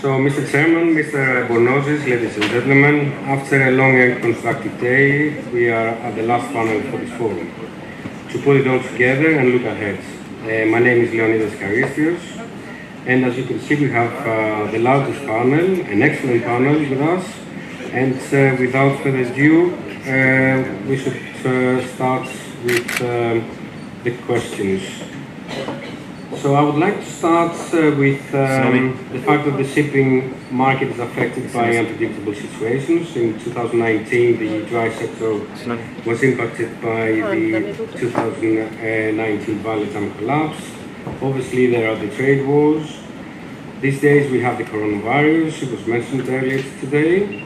So, Mr. Chairman, Mr. Bornozis, ladies and gentlemen, after a long and constructive day, we are at the last panel for this forum. To put it all together and look ahead, uh, my name is Leonidas Charistios, and as you can see, we have uh, the largest panel, an excellent panel with us, and uh, without further ado, uh, we should uh, start with um, the questions. So I would like to start uh, with um, the fact that the shipping market is affected by unpredictable situations. In 2019, the dry sector was impacted by the 2019 Vale Time collapse. Obviously, there are the trade wars. These days, we have the coronavirus. It was mentioned earlier today.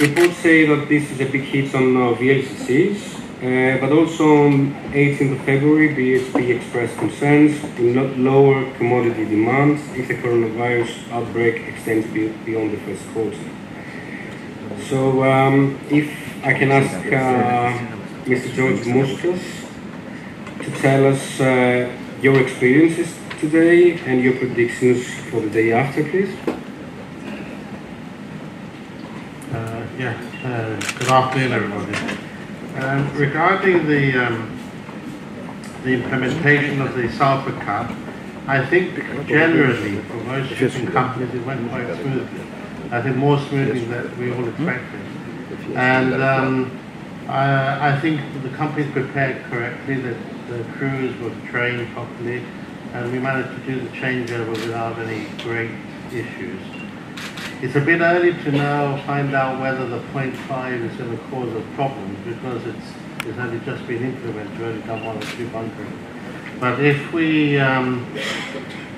Reports say that this is a big hit on uh, VLCCs, uh, but also on 18th of February, BHP expressed concerns in not lower commodity demand if the coronavirus outbreak extends be- beyond the first quarter. So, um, if I can ask uh, Mr. George Mouskas to tell us uh, your experiences today and your predictions for the day after, please. Uh, yeah, uh, good afternoon, everybody. Um, regarding the um, the implementation of the sulfur cap, I think generally for most shipping companies it went quite smoothly. I think more smoothly than we all expected. And um, I, I think the companies prepared correctly, that the crews were trained properly, and we managed to do the changeover without any great issues. It's a bit early to now find out whether the 0.5 is going to cause a problem because it's, it's only just been implemented, only done one or two bunkering. But if we, um,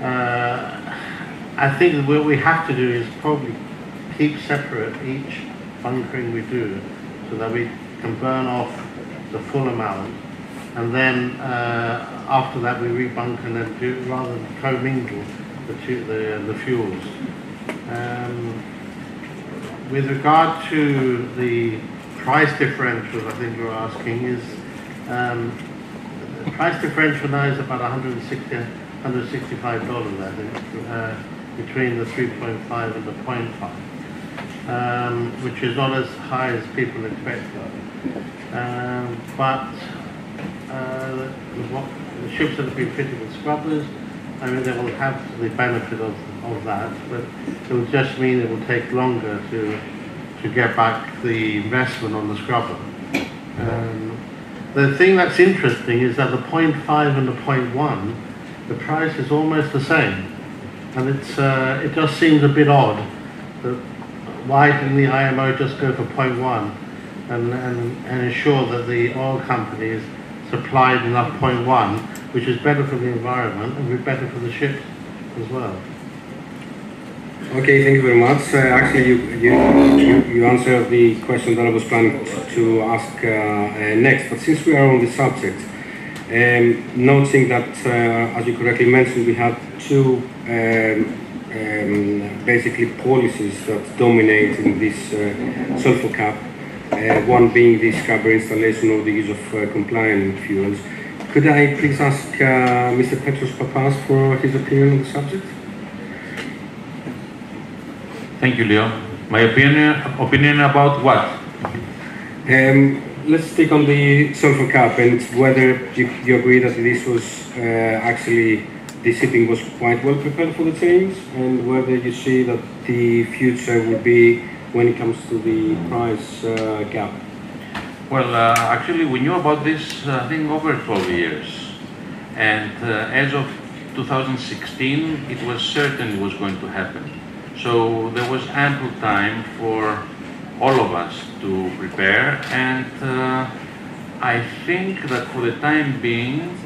uh, I think what we have to do is probably keep separate each bunkering we do so that we can burn off the full amount and then uh, after that we rebunk and then do rather than commingle the the, the fuels. Um, with regard to the price differentials, I think you're asking is um, the price differential now is about 160, 165 dollars, I think, uh, between the 3.5 and the 0.5, um, which is not as high as people expect. Um, but uh, the, the ships that have been fitted with scrubbers, I mean, they will have the benefit of, of that, but it will just mean it will take longer to to get back the investment on the scrubber. Um, the thing that's interesting is that the 0.5 and the 0.1, the price is almost the same, and it's uh, it just seems a bit odd that why didn't the IMO just go for 0.1 and, and, and ensure that the oil companies supplied enough 0.1, which is better for the environment and be better for the ships as well. Okay, thank you very much. Uh, actually, you, you, you, answered the question that I was planning to ask uh, uh, next. But since we are on the subject, um, noting that, uh, as you correctly mentioned, we have two um, um, basically policies that dominate in this uh, sulfur cap. Uh, one being the scrubber installation or the use of compliant fuels. Could I please ask Mr. Petros Pappas for his opinion on the subject? Thank you, Leo. My opinion, opinion about what? Um, let's stick on the sulfur cap and whether you, you agree that this was uh, actually the shipping was quite well prepared for the change and whether you see that the future will be when it comes to the price uh, gap. Well, uh, actually, we knew about this, uh, I think, over 12 years. And uh, as of 2016, it was certain it was going to happen. So there was ample time for all of us to prepare. And uh, I think that for the time being,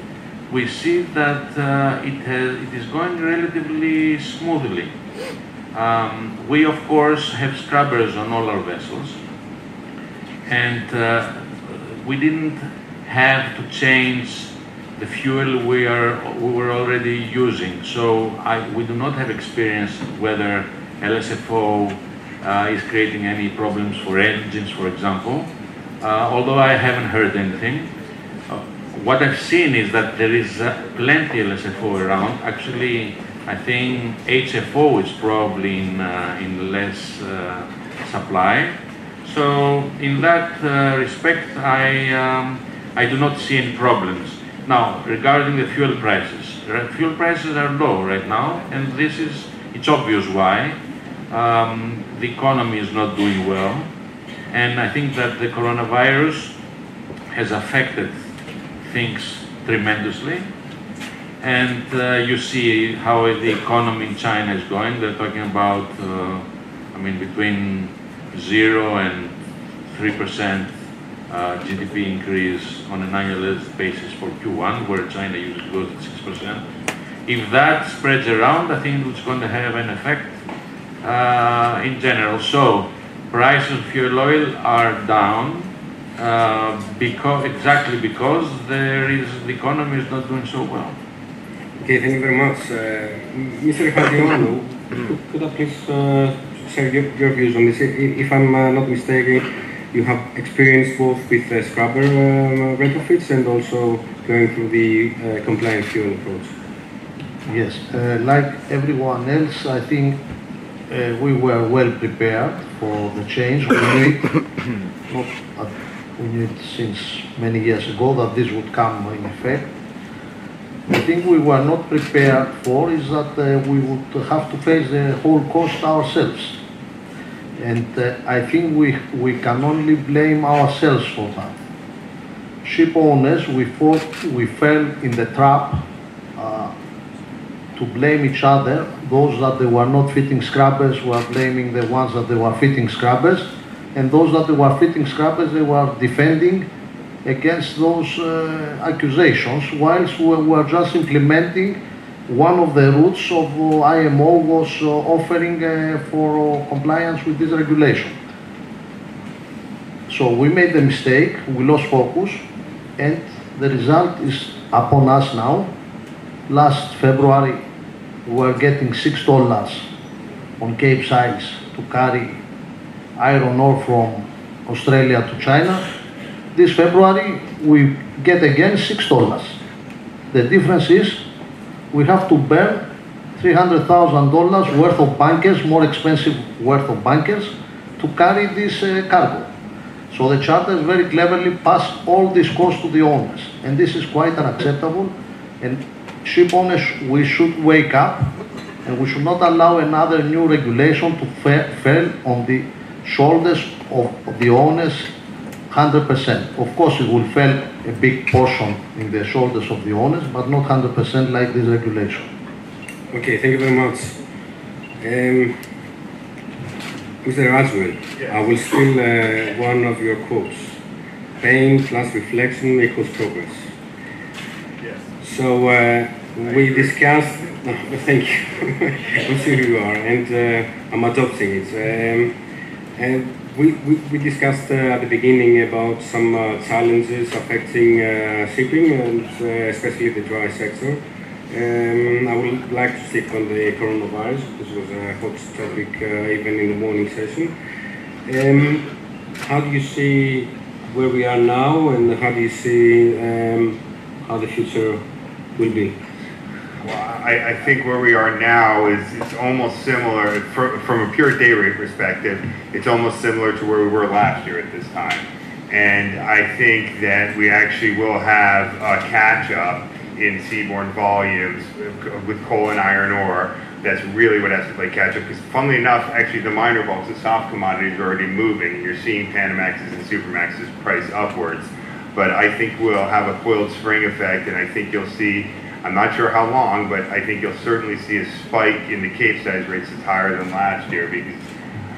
we see that uh, it, has, it is going relatively smoothly. Um, we, of course, have scrubbers on all our vessels, and uh, we didn't have to change the fuel we are we were already using. So I, we do not have experience whether LSFO uh, is creating any problems for engines, for example. Uh, although I haven't heard anything. Uh, what I've seen is that there is uh, plenty LSFO around. Actually, I think HFO is probably in, in less supply. So in that uh, respect, I, um, I do not see any problems. Now, regarding the fuel prices, fuel prices are low right now, and this is, it's obvious why. Um, the economy is not doing well, and I think that the coronavirus has affected things tremendously. And uh, you see how the economy in China is going. They're talking about, uh, I mean, between zero and three percent uh, GDP increase on an annualized basis for Q1, where China usually goes at six percent. If that spreads around, I think it's going to have an effect uh, in general. So prices of fuel oil are down uh, because exactly because there is the economy is not doing so well. Okay, thank you very much, uh, Mr. Hadionou. could I please uh, share your, your, views on this? If I'm uh, not mistaken, you have experience both with the scrubber um, retrofits and also going through the uh, compliant fuel approach. Yes, uh, like everyone else, I think uh, we were well prepared for the change. We knew it, not, uh, we knew it since many years ago that this would come in effect. The thing we were not prepared for is that uh, we would have to face the whole cost ourselves. And uh, I think we, we can only blame ourselves for that. Ship owners, we, fought, we fell in the trap uh, to blame each other. Those that they were not fitting scrubbers were blaming the ones that they were fitting scrubbers. And those that they were fitting scrubbers, they were defending against those uh, accusations, whilst we were just implementing one of the routes of IMO was uh, offering uh, for compliance with this regulation. So we made the mistake, we lost focus, and the result is upon us now. Last February, we were getting six dollars on Capesize to carry iron ore from Australia to China. This February, we get again six dollars. The difference is we have to burn $300,000 worth of bunkers, more expensive worth of bunkers, to carry this uh, cargo. So the charters very cleverly pass all this cost to the owners, and this is quite unacceptable. And ship owners, we should wake up, and we should not allow another new regulation to fa- fall on the shoulders of the owners 100%. Of course, it will fall a big portion in the shoulders of the owners, but not 100% like this regulation. Okay, thank you very much. Um, Mr. Rasmussen, yes. I will steal uh, one of your quotes. Pain plus reflection equals progress. So uh, we discussed, oh, thank you, I'm sure you are, and uh, I'm adopting it. Um, and we, we, we discussed uh, at the beginning about some uh, challenges affecting uh, shipping and especially the dry sector. Um, I would like to stick on the coronavirus. This was a hot topic even in the morning session. Um, how do you see where we are now and how do you see um, how the future will be? Well, I, I, think where we are now is it's almost similar for, from a pure day rate perspective. It's almost similar to where we were last year at this time, and I think that we actually will have a catch up in seaborne volumes with coal and iron ore. That's really what has to play catch up. Because, funnily enough, actually the minor bulks, the soft commodities, are already moving. You're seeing Panamaxes and Supramaxes price upwards, but I think we'll have a coiled spring effect, and I think you'll see I'm not sure how long, but I think you'll certainly see a spike in the Capesize rates that's higher than last year because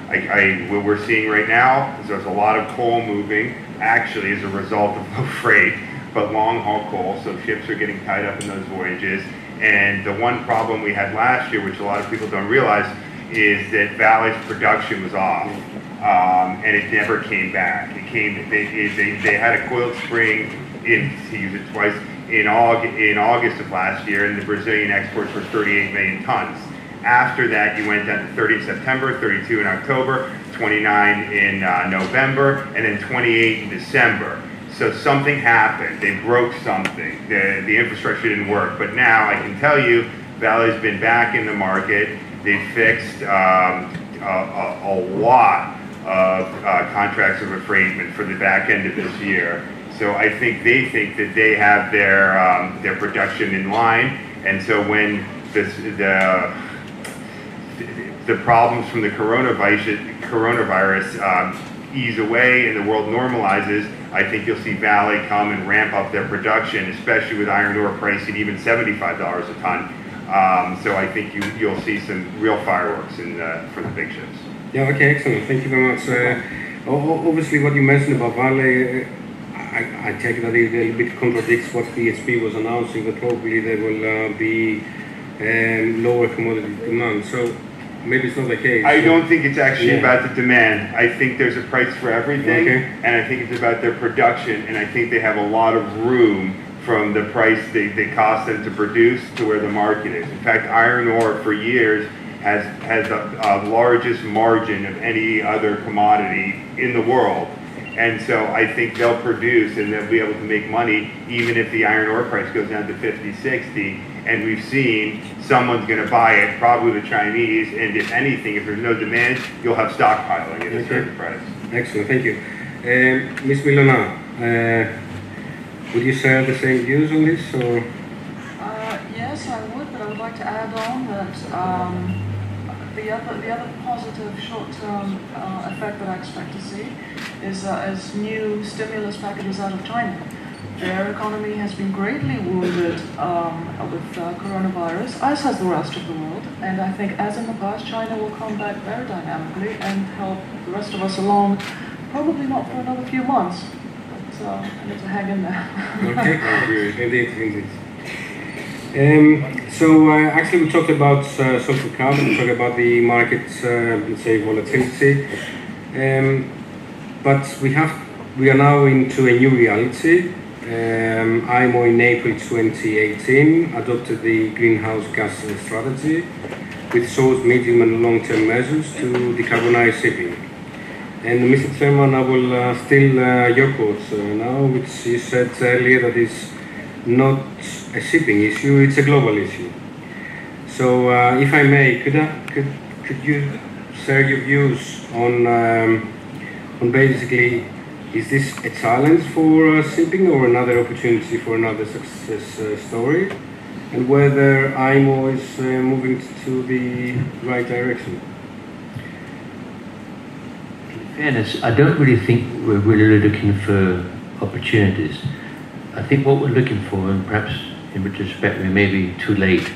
I, I, what we're seeing right now is there's a lot of coal moving, actually as a result of low freight, but long haul coal, so ships are getting tied up in those voyages. And the one problem we had last year, which a lot of people don't realize, is that Vale's production was off. Um, and it never came back. It came. They, they, they had a coiled spring in to use it twice in August, in August of last year, and the Brazilian exports were 38 million tons. After that, you went down to 30 in September, 32 in October, 29 in uh, November, and then 28 in December. So something happened. They broke something. The, the infrastructure didn't work. But now I can tell you Vale's been back in the market. They fixed um, a, a, a, lot of uh, contracts of affreightment for the back end of this year. So I think they think that they have their um, their production in line, and so when this, the the problems from the coronavirus coronavirus um, ease away and the world normalizes, I think you'll see Vale come and ramp up their production, especially with iron ore pricing even $75 a ton. Um, so I think you, you'll see some real fireworks in the, for the big ships. Yeah, okay, excellent. Thank you very much. Uh, obviously, what you mentioned about Vale, uh, I, I take that it a little bit contradicts what BHP was announcing, that probably there will uh, be um, lower commodity demand. So maybe it's not the case. I don't think it's actually yeah. about the demand. I think there's a price for everything, okay. and I think it's about their production, and I think they have a lot of room from the price they, they cost them to produce to where the market is. In fact, iron ore for years has has the largest margin of any other commodity in the world. And so I think they'll produce and they'll be able to make money even if the iron ore price goes down to 50, 60. And we've seen someone's going to buy it, probably the Chinese. And if anything, if there's no demand, you'll have stockpiling at a certain price. Excellent, thank you. Um, Ms. Milana, uh, would you share the same views on this? Or? Uh, yes, I would, but I would like to add on that. Um, the other, the other positive short-term uh, effect that I expect to see is uh, as new stimulus packages out of China. Their economy has been greatly wounded um, with uh, coronavirus, as has the rest of the world. And I think, as in the past, China will come back very dynamically and help the rest of us along, probably not for another few months. So I need to hang in there. okay. Um, so uh, actually we talked about uh, social carbon, we talked about the market, uh, say, volatility. Um, but we have, we are now into a new reality. Um, IMO in April 2018 adopted the greenhouse gas strategy, which shows medium and long-term measures to decarbonize shipping. And Mr. Chairman, I will uh, steal uh, your quotes uh, now, which you said earlier that is not a shipping issue, it's a global issue. So, uh, if I may, could, I, could, could you share your views on, um, on basically, is this a challenge for uh, shipping or another opportunity for another success uh, story? And whether IMO is uh, moving to the right direction? Fairness, I don't really think we're really looking for opportunities. I think what we're looking for, and perhaps in retrospect we may be too late,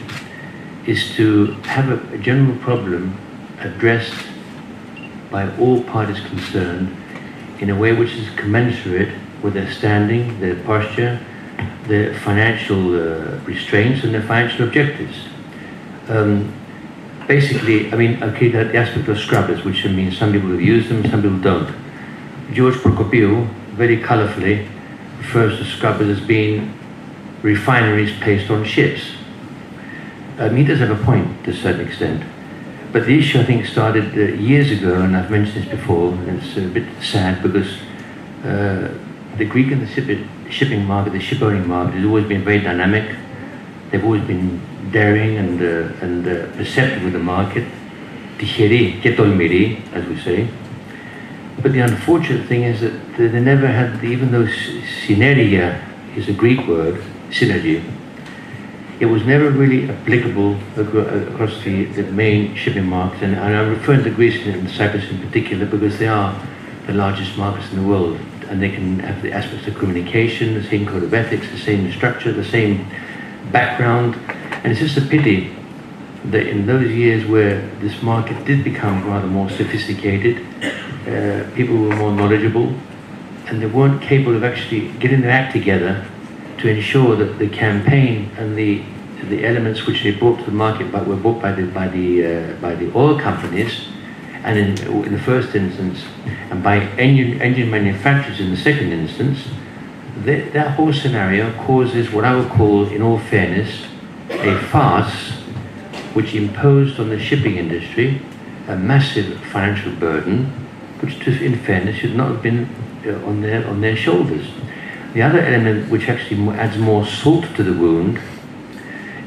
is to have a, a general problem addressed by all parties concerned in a way which is commensurate with their standing, their posture, their financial uh, restraints, and their financial objectives. Um, basically, I mean, okay, the, the aspect of scrubbers, which means some people have used them, some people don't. George Prokopiou, very colourfully, refers to scrubbers as being refineries placed on ships. Um, he does have a point to a certain extent. But the issue, I think, started uh, years ago, and I've mentioned this before, and it's a bit sad because uh, the Greek and the shipping market, the shipowning market, has always been very dynamic. They've always been daring and, uh, and uh, perceptive with the market. Tiheri και τολμηροί, as we say. But the unfortunate thing is that they never had, even though synergia is a Greek word, synergy, it was never really applicable across the, the main shipping markets. And, and I'm referring to Greece and Cyprus in particular because they are the largest markets in the world. And they can have the aspects of communication, the same code of ethics, the same structure, the same background. And it's just a pity that in those years where this market did become rather more sophisticated, uh, people were more knowledgeable, and they weren't capable of actually getting their act together to ensure that the campaign and the the elements which they brought to the market but were bought by the by the uh, by the oil companies, and in, in the first instance, and by engine engine manufacturers in the second instance, that, that whole scenario causes what I would call, in all fairness, a farce which imposed on the shipping industry a massive financial burden which, in fairness, should not have been uh, on their on their shoulders. The other element, which actually adds more salt to the wound,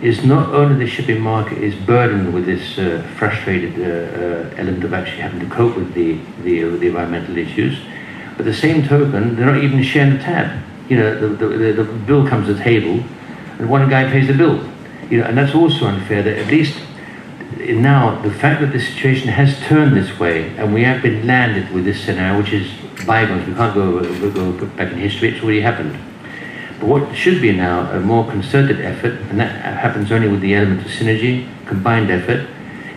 is not only the shipping market is burdened with this uh, frustrated uh, uh, element of actually having to cope with the, the, uh, the environmental issues, but the same token, they're not even sharing the tab. You know, the, the, the, bill comes to the table, and one guy pays the bill. You know, and that's also unfair. That at least now the fact that the situation has turned this way, and we have been landed with this scenario, which is bygones. We can't go, go, back in history. It's already happened. But what should be now a more concerted effort, and that happens only with the element of synergy, combined effort,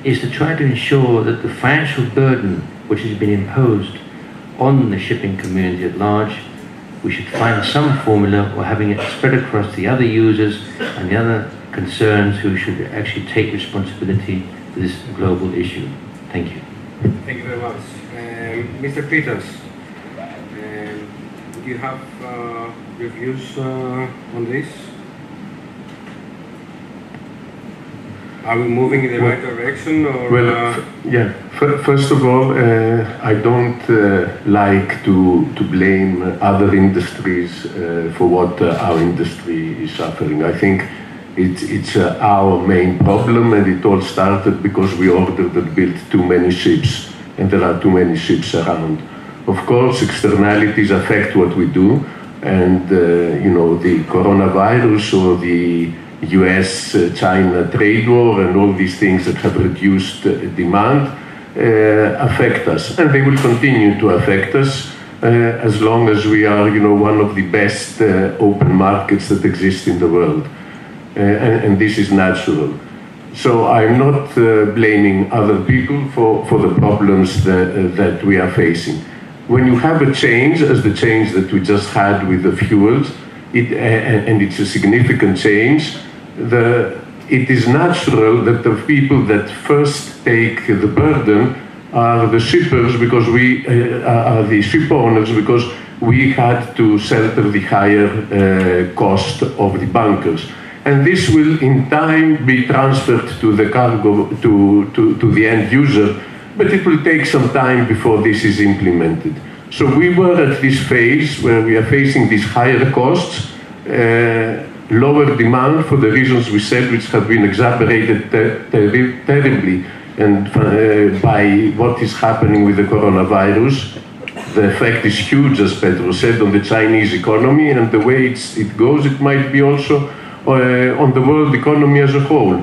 is to try to ensure that the financial burden which has been imposed on the shipping community at large, we should find some formula or having it spread across the other users and the other concerns who should actually take responsibility for this global issue. Thank you. Thank you very much. Um, Mr. Peters, do you have uh, reviews uh, on this? Are we moving in the right direction or? Well, uh, yeah. F- first of all, uh, I don't uh, like to to blame other industries uh, for what uh, our industry is suffering. I think it's it's uh, our main problem, and it all started because we ordered and built too many ships, and there are too many ships around. Of course, externalities affect what we do, and uh, you know the coronavirus or the U.S.-China trade war and all these things that have reduced uh, demand uh, affect us, and they will continue to affect us uh, as long as we are, you know, one of the best uh, open markets that exist in the world, uh, and, and this is natural. So I'm not blaming other people for, for the problems that, that we are facing. When you have a change, as the change that we just had with the fuels, it, uh, and it's a significant change, the, it is natural that the people that first take the burden are the shippers because we uh, are the ship owners because we had to shelter the higher uh, cost of the bunkers. And this will in time be transferred to the cargo, to, to, to the end user, but it will take some time before this is implemented. So we were at this phase where we are facing these higher costs, uh, lower demand for the reasons we said, which have been exacerbated ter- ter- terribly and uh, by what is happening with the coronavirus. The effect is huge, as Pedro said, on the Chinese economy, and the way it goes, it might be also uh, on the world economy as a whole.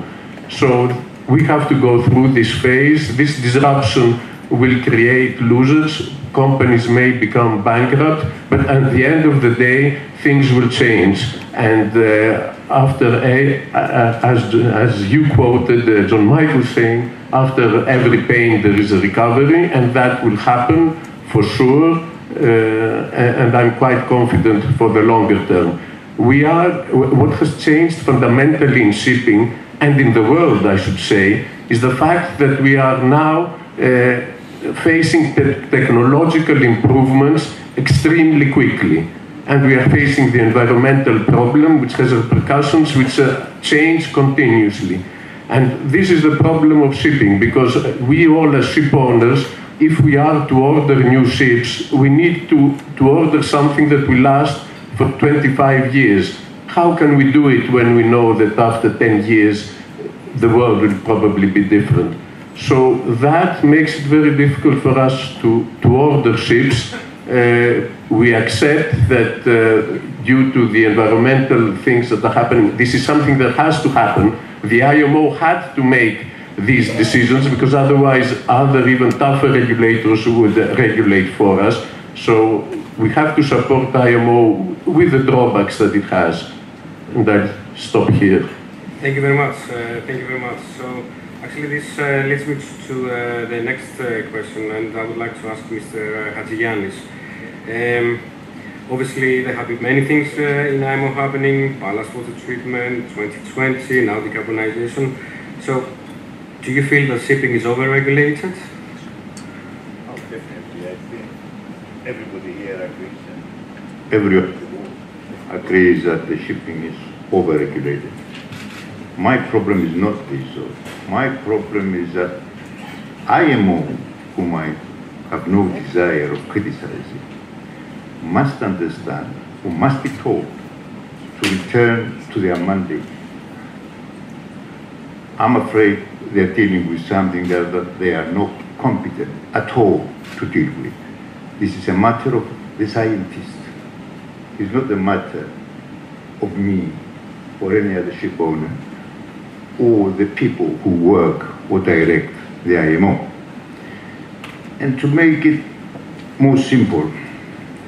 So we have to go through this phase. This disruption will create losers. Companies may become bankrupt, but at the end of the day, things will change. And uh, after, a, uh, as, as you quoted uh, John Michael saying, after every pain there is a recovery, and that will happen for sure. Uh, and I'm quite confident for the longer term. We are, what has changed fundamentally in shipping and in the world, I should say, is the fact that we are now uh, facing te- technological improvements extremely quickly. And we are facing the environmental problem, which has repercussions which uh, change continuously. And this is the problem of shipping, because we all as ship owners, if we are to order new ships, we need to, to order something that will last for 25 years. How can we do it when we know that after 10 years the world will probably be different? So that makes it very difficult for us to, to order ships. Uh, we accept that uh, due to the environmental things that are happening, this is something that has to happen. The IMO had to make these decisions because otherwise other even tougher regulators would regulate for us. So we have to support IMO with the drawbacks that it has. And I'll stop here. Thank you very much. Uh, thank you very much. So, actually, this uh, leads me to uh, the next uh, question, and I would like to ask Mr. Hatzigiannis. Um, obviously, there have been many things uh, in IMO happening: ballast water treatment, 2020, now decarbonization. So, do you feel that shipping is overregulated? Oh, definitely. I think everybody here agrees. And everyone agrees that the shipping is overregulated. My problem is not this. My problem is that IMO, whom I have no desire of criticizing, must understand or must be told to return to their mandate. I'm afraid they're dealing with something that, they are not competent at all to deal with. This is a matter of the scientist. It's not a matter of me or any other ship owner or the people who work or direct the IMO. And to make it more simple,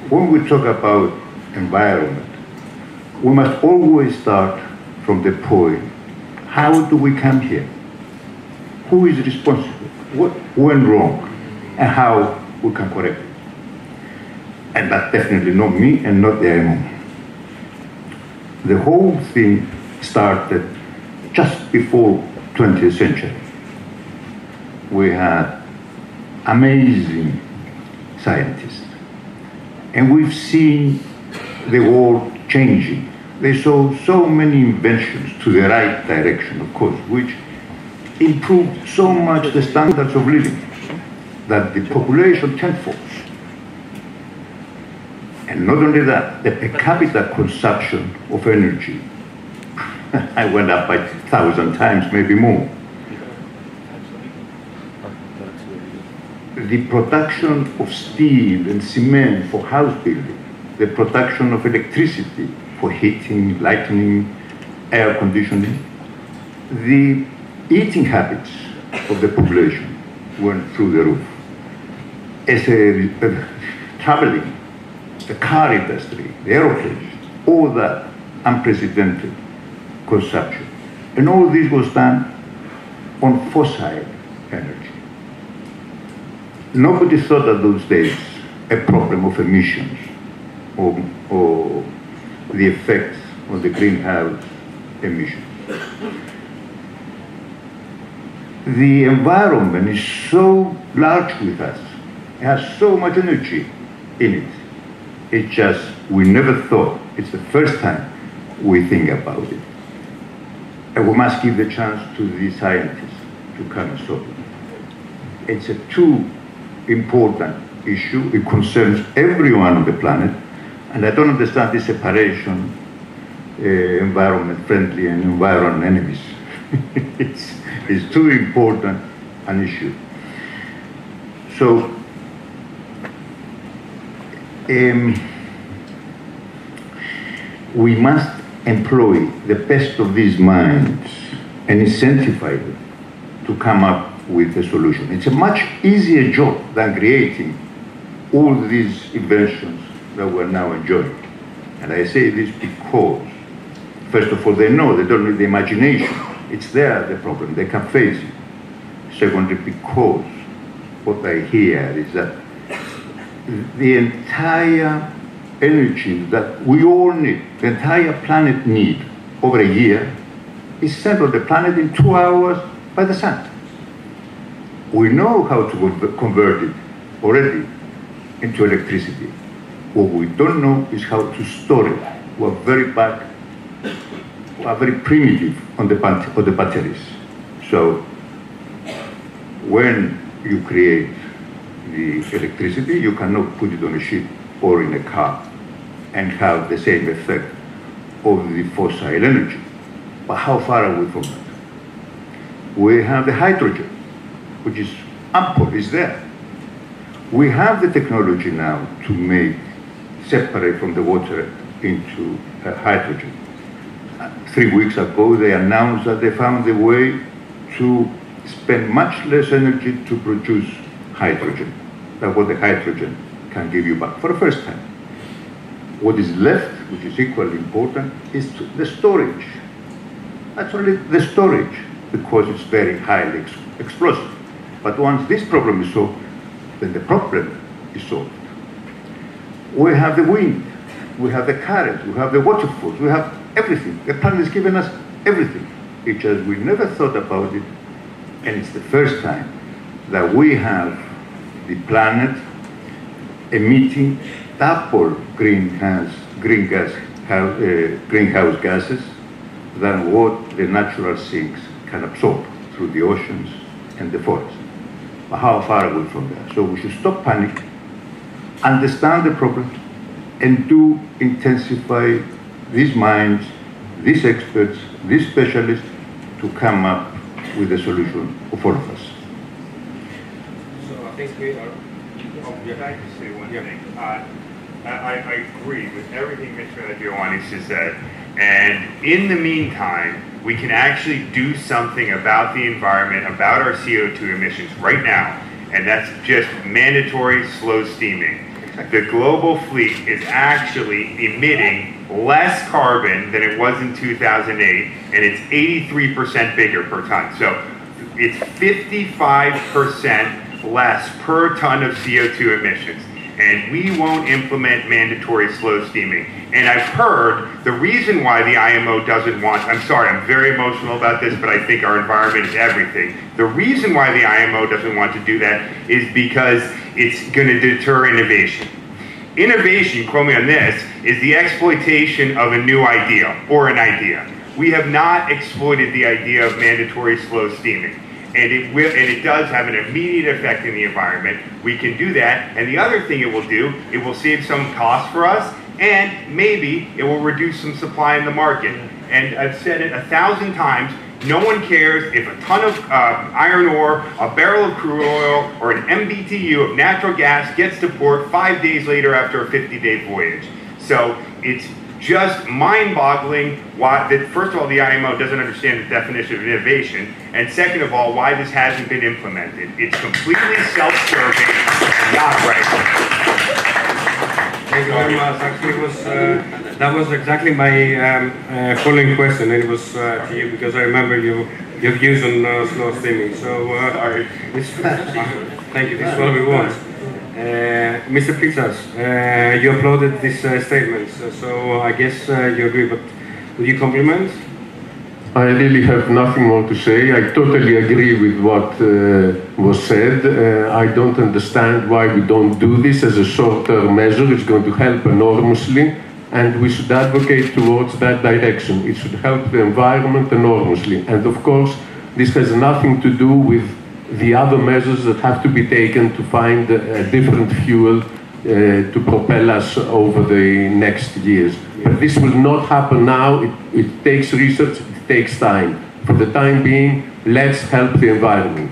when we talk about environment, we must always start from the point, how do we come here? Who is responsible? What went wrong? And how we can correct it? And that's definitely not me and not the IMO. The whole thing started just before 20th century. We had amazing scientists. And we've seen the world changing. They saw so many inventions to the right direction, of course, which improved so much the standards of living that the population tenfold. And not only that, the per capita consumption of energy I went up by thousand times, maybe more. The production of steel and cement for house building, the production of electricity for heating, lighting, air conditioning, the eating habits of the population went through the roof. As a, uh, traveling, the car industry, the aeroplanes, all that unprecedented consumption. And all this was done on fossil energy. Nobody thought at those days a problem of emissions or, or the effects of the greenhouse emissions. The environment is so large with us, it has so much energy in it. It just, we never thought, it's the first time we think about it. And we must give the chance to the scientists to come and solve it. It's a too important issue. It concerns everyone on the planet. And I don't understand this separation, uh, environment friendly and environment enemies. it's, it's too important an issue. So, um, we must employ the best of these minds and incentivize them to come up with a solution. It's a much easier job than creating all these inventions that we're now enjoying. And I say this because, first of all, they know they don't need the imagination. It's there, the problem. They can face it. Secondly, because what I hear is that the entire energy that we all need, the entire planet need over a year, is sent on the planet in two hours by the sun. We know how to convert it already into electricity. What we don't know is how to store it. We're very back, we're very primitive on the, on the batteries. So when you create the electricity, you cannot put it on a ship or in a car and have the same effect of the fossil energy. But how far are we from that? We have the hydrogen, which is ample, is there. We have the technology now to make, separate from the water into uh, hydrogen. Three weeks ago, they announced that they found a way to spend much less energy to produce hydrogen than what the hydrogen can give you back for the first time. What is left, which is equally important, is the storage. Actually, the storage, because it's very highly ex explosive. But once this problem is solved, then the problem is solved. We have the wind, we have the current, we have the waterfalls, we have everything. The planet has given us everything. It's just we never thought about it, and it's the first time that we have the planet emitting double greenhouse, green gas, uh, greenhouse gases than what the natural sinks can absorb through the oceans and the forests. But how far are we from that? So we should stop panic, understand the problem, and do intensify these minds, these experts, these specialists to come up with the solution for all of us. So I think we are. Oh, Can I just say one thing? Uh, I, I agree with everything Mr. Adioanis just said. And in the meantime, we can actually do something about the environment, about our CO2 emissions right now. And that's just mandatory slow steaming. The global fleet is actually emitting less carbon than it was in 2008, and it's 83% bigger per ton. So it's 55% less per ton of CO2 emissions. And we won't implement mandatory slow steaming. And I've heard the reason why the IMO doesn't want, I'm sorry, I'm very emotional about this, but I think our environment is everything. The reason why the IMO doesn't want to do that is because it's going to deter innovation. Innovation, quote me on this, is the exploitation of a new idea or an idea. We have not exploited the idea of mandatory slow steaming. And it will, and it does have an immediate effect in the environment. We can do that. And the other thing it will do, it will save some cost for us, and maybe it will reduce some supply in the market. And I've said it a thousand times. No one cares if a ton of uh, iron ore, a barrel of crude oil, or an MBTU of natural gas gets to port five days later after a 50-day voyage. So it's just mind-boggling why that first of all the IMO doesn't understand the definition of innovation, and second of all why this hasn't been implemented. It's completely self-serving and not right. Thank you very much. Actually, was uh, that was exactly my um, uh, following question, and it was uh, to you because I remember you your views on uh, slow steaming. So, uh, this, thank you. This is what we want. Uh, Mr. Pitsas, uh, you uploaded these uh, statements, so I guess uh, you agree. But would you compliment? I really have nothing more to say. I totally agree with what uh, was said. Uh, I don't understand why we don't do this as a short-term measure. It's going to help enormously, and we should advocate towards that direction. It should help the environment enormously. And of course, this has nothing to do with the other measures that have to be taken to find a different fuel uh, to propel us over the next years. But this will not happen now. It, it takes research, takes time. For the time being, let's help the environment.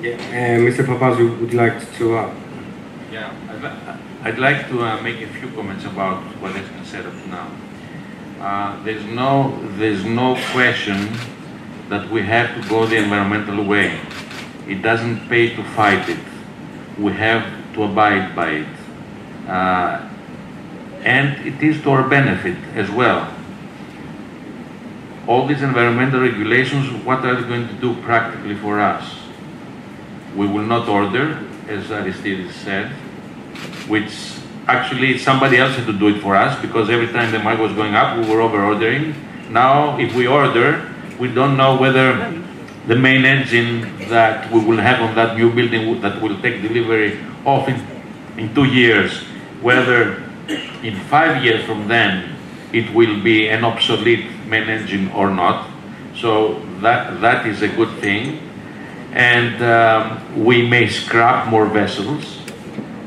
Yeah. Uh, Mr. Papazou would like to add. Yeah, I'd, li- I'd like to uh, make a few comments about what has been said up to now. Uh, there's no, there's no question that we have to go the environmental way. It doesn't pay to fight it. We have to abide by it. Uh, and it is to our benefit as well. All these environmental regulations, what are they going to do practically for us? We will not order, as Aristides said, which actually somebody else had to do it for us because every time the market was going up, we were over ordering. Now, if we order, we don't know whether the main engine that we will have on that new building that will take delivery of in, in two years, whether in five years from then it will be an obsolete main engine or not. So that, that is a good thing. And um, we may scrap more vessels.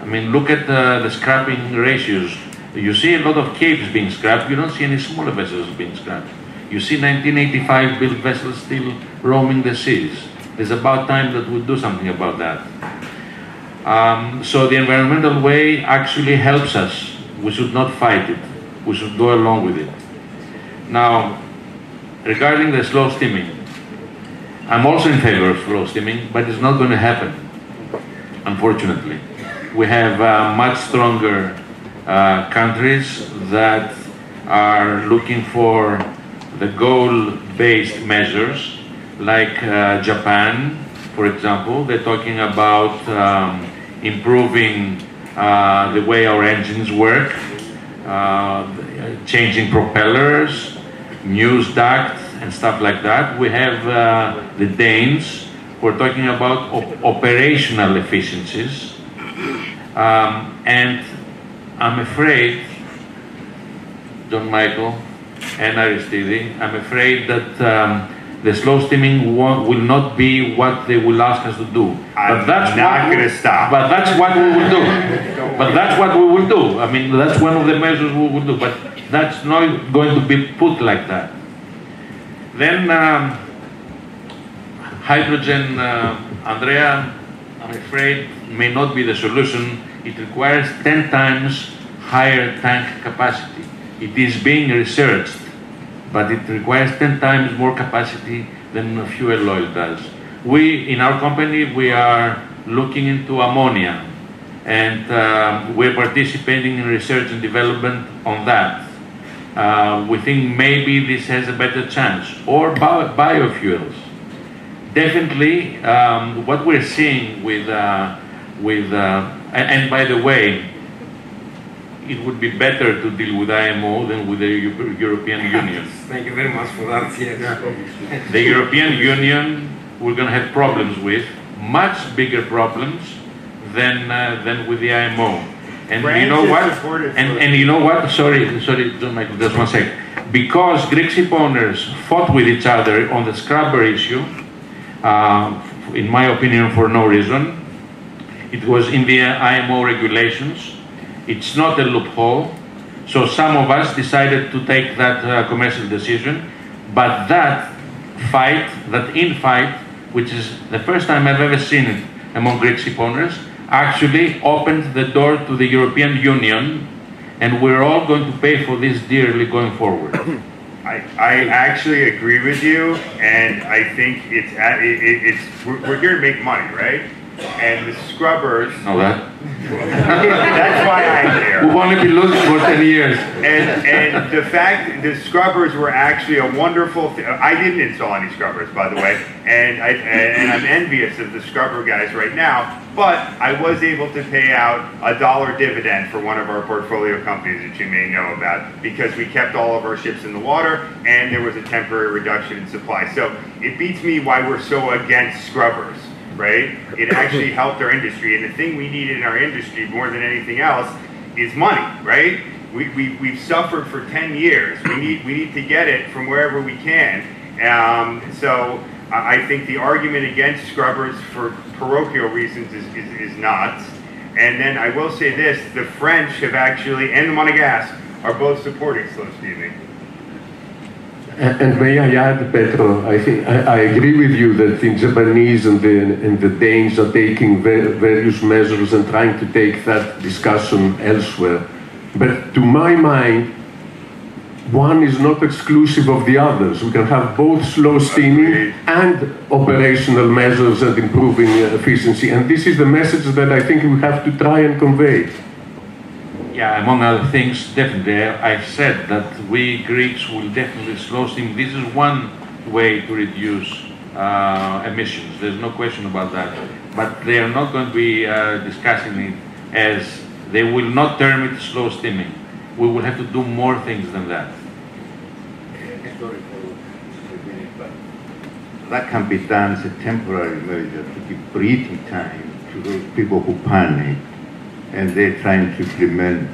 I mean, look at the, the scrapping ratios. You see a lot of capes being scrapped, you don't see any smaller vessels being scrapped. You see 1985 built vessels still roaming the seas. It's about time that we do something about that. Um, so the environmental way actually helps us. We should not fight it. We should go along with it. Now, regarding the slow steaming, I'm also in favor of slow steaming, but it's not going to happen, unfortunately. We have uh, much stronger uh, countries that are looking for the goal-based measures, like uh, Japan, for example. They're talking about um, improving uh, the way our engines work, uh, changing propellers, Mewis duct, and stuff like that. We have uh, the Danes who are talking about op- operational efficiencies. Um, and I'm afraid, John Michael and Aristide, I'm afraid that um, the slow steaming will not be what they will ask us to do. I'm not what we- gonna stop. But that's what we will do. But that's what we will do. I mean, that's one of the measures we will do. But that's not going to be put like that. Then, um, hydrogen, uh, Andrea, I'm afraid, may not be the solution. It requires 10 times higher tank capacity. It is being researched, but it requires 10 times more capacity than fuel oil does. We, in our company, we are looking into ammonia, and uh, we're participating in research and development on that. Uh, we think maybe this has a better chance, or bio- biofuels. Definitely, um, what we're seeing with uh, with uh, and, and by the way, it would be better to deal with IMO than with the European Union. Thank you very much for that. Yes. The European Union we're going to have problems with, much bigger problems than uh, than with the IMO. And you know what? And and you know what? Sorry, sorry, John Michael, just one sec. Because Greek ship owners fought with each other on the scrubber issue, uh, in my opinion, for no reason. It was in the IMO regulations. It's not a loophole. So some of us decided to take that uh, commercial decision. But that fight, that infight, which is the first time I've ever seen it among Greek ship owners, actually opened the door to the European Union, and we're all going to pay for this dearly going forward. I, I actually agree with you, and I think it's it, it- it's we're, we're here to make money, right? And the scrubbers. Oh, know that? That's why I'm here. We've only been losing for 10 years. And and the fact the scrubbers were actually a wonderful. Th- I didn't install any scrubbers, by the way, and I and I'm envious of the scrubber guys right now. But I was able to pay out a dollar dividend for one of our portfolio companies that you may know about because we kept all of our ships in the water and there was a temporary reduction in supply. So it beats me why we're so against scrubbers right? It actually helped our industry. And the thing we need in our industry more than anything else is money, right? We, we, we've suffered for 10 years. We need, we need to get it from wherever we can. Um, so I think the argument against scrubbers for parochial reasons is, is, is not. And then I will say this, the French have actually, and the Monegasque, are both supporting slow steaming. And, may I add, Petro, I think I, I agree with you that the Japanese and the, and the Danes are taking va- various measures and trying to take that discussion elsewhere. But to my mind, one is not exclusive of the others. We can have both slow steaming and operational measures and improving efficiency. And this is the message that I think we have to try and convey. Yeah, among other things, definitely. I- I've said that we Greeks will definitely slow steam. This is one way to reduce uh, emissions. There's no question about that. But they are not going to be uh, discussing it as they will not term it slow steaming. We will have to do more things than that. Sorry for intervening, but that can be done as a temporary measure to give breathing time to those people who panic and they're trying to implement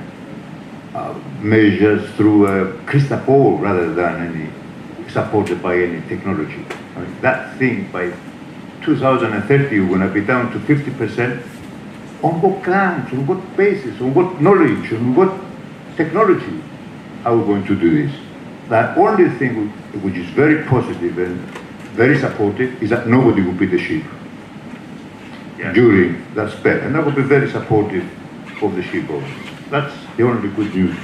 uh, measures through a crystal ball rather than any supported by any technology. I mean, that thing by 2030 we're going to be down to 50%. On what grounds? On what basis? On what knowledge? On what technology are we going to do this? The only thing which is very positive and very supportive is that nobody will be the sheep Yeah. during that spell, and that would be very supportive of the ship. That's the only good news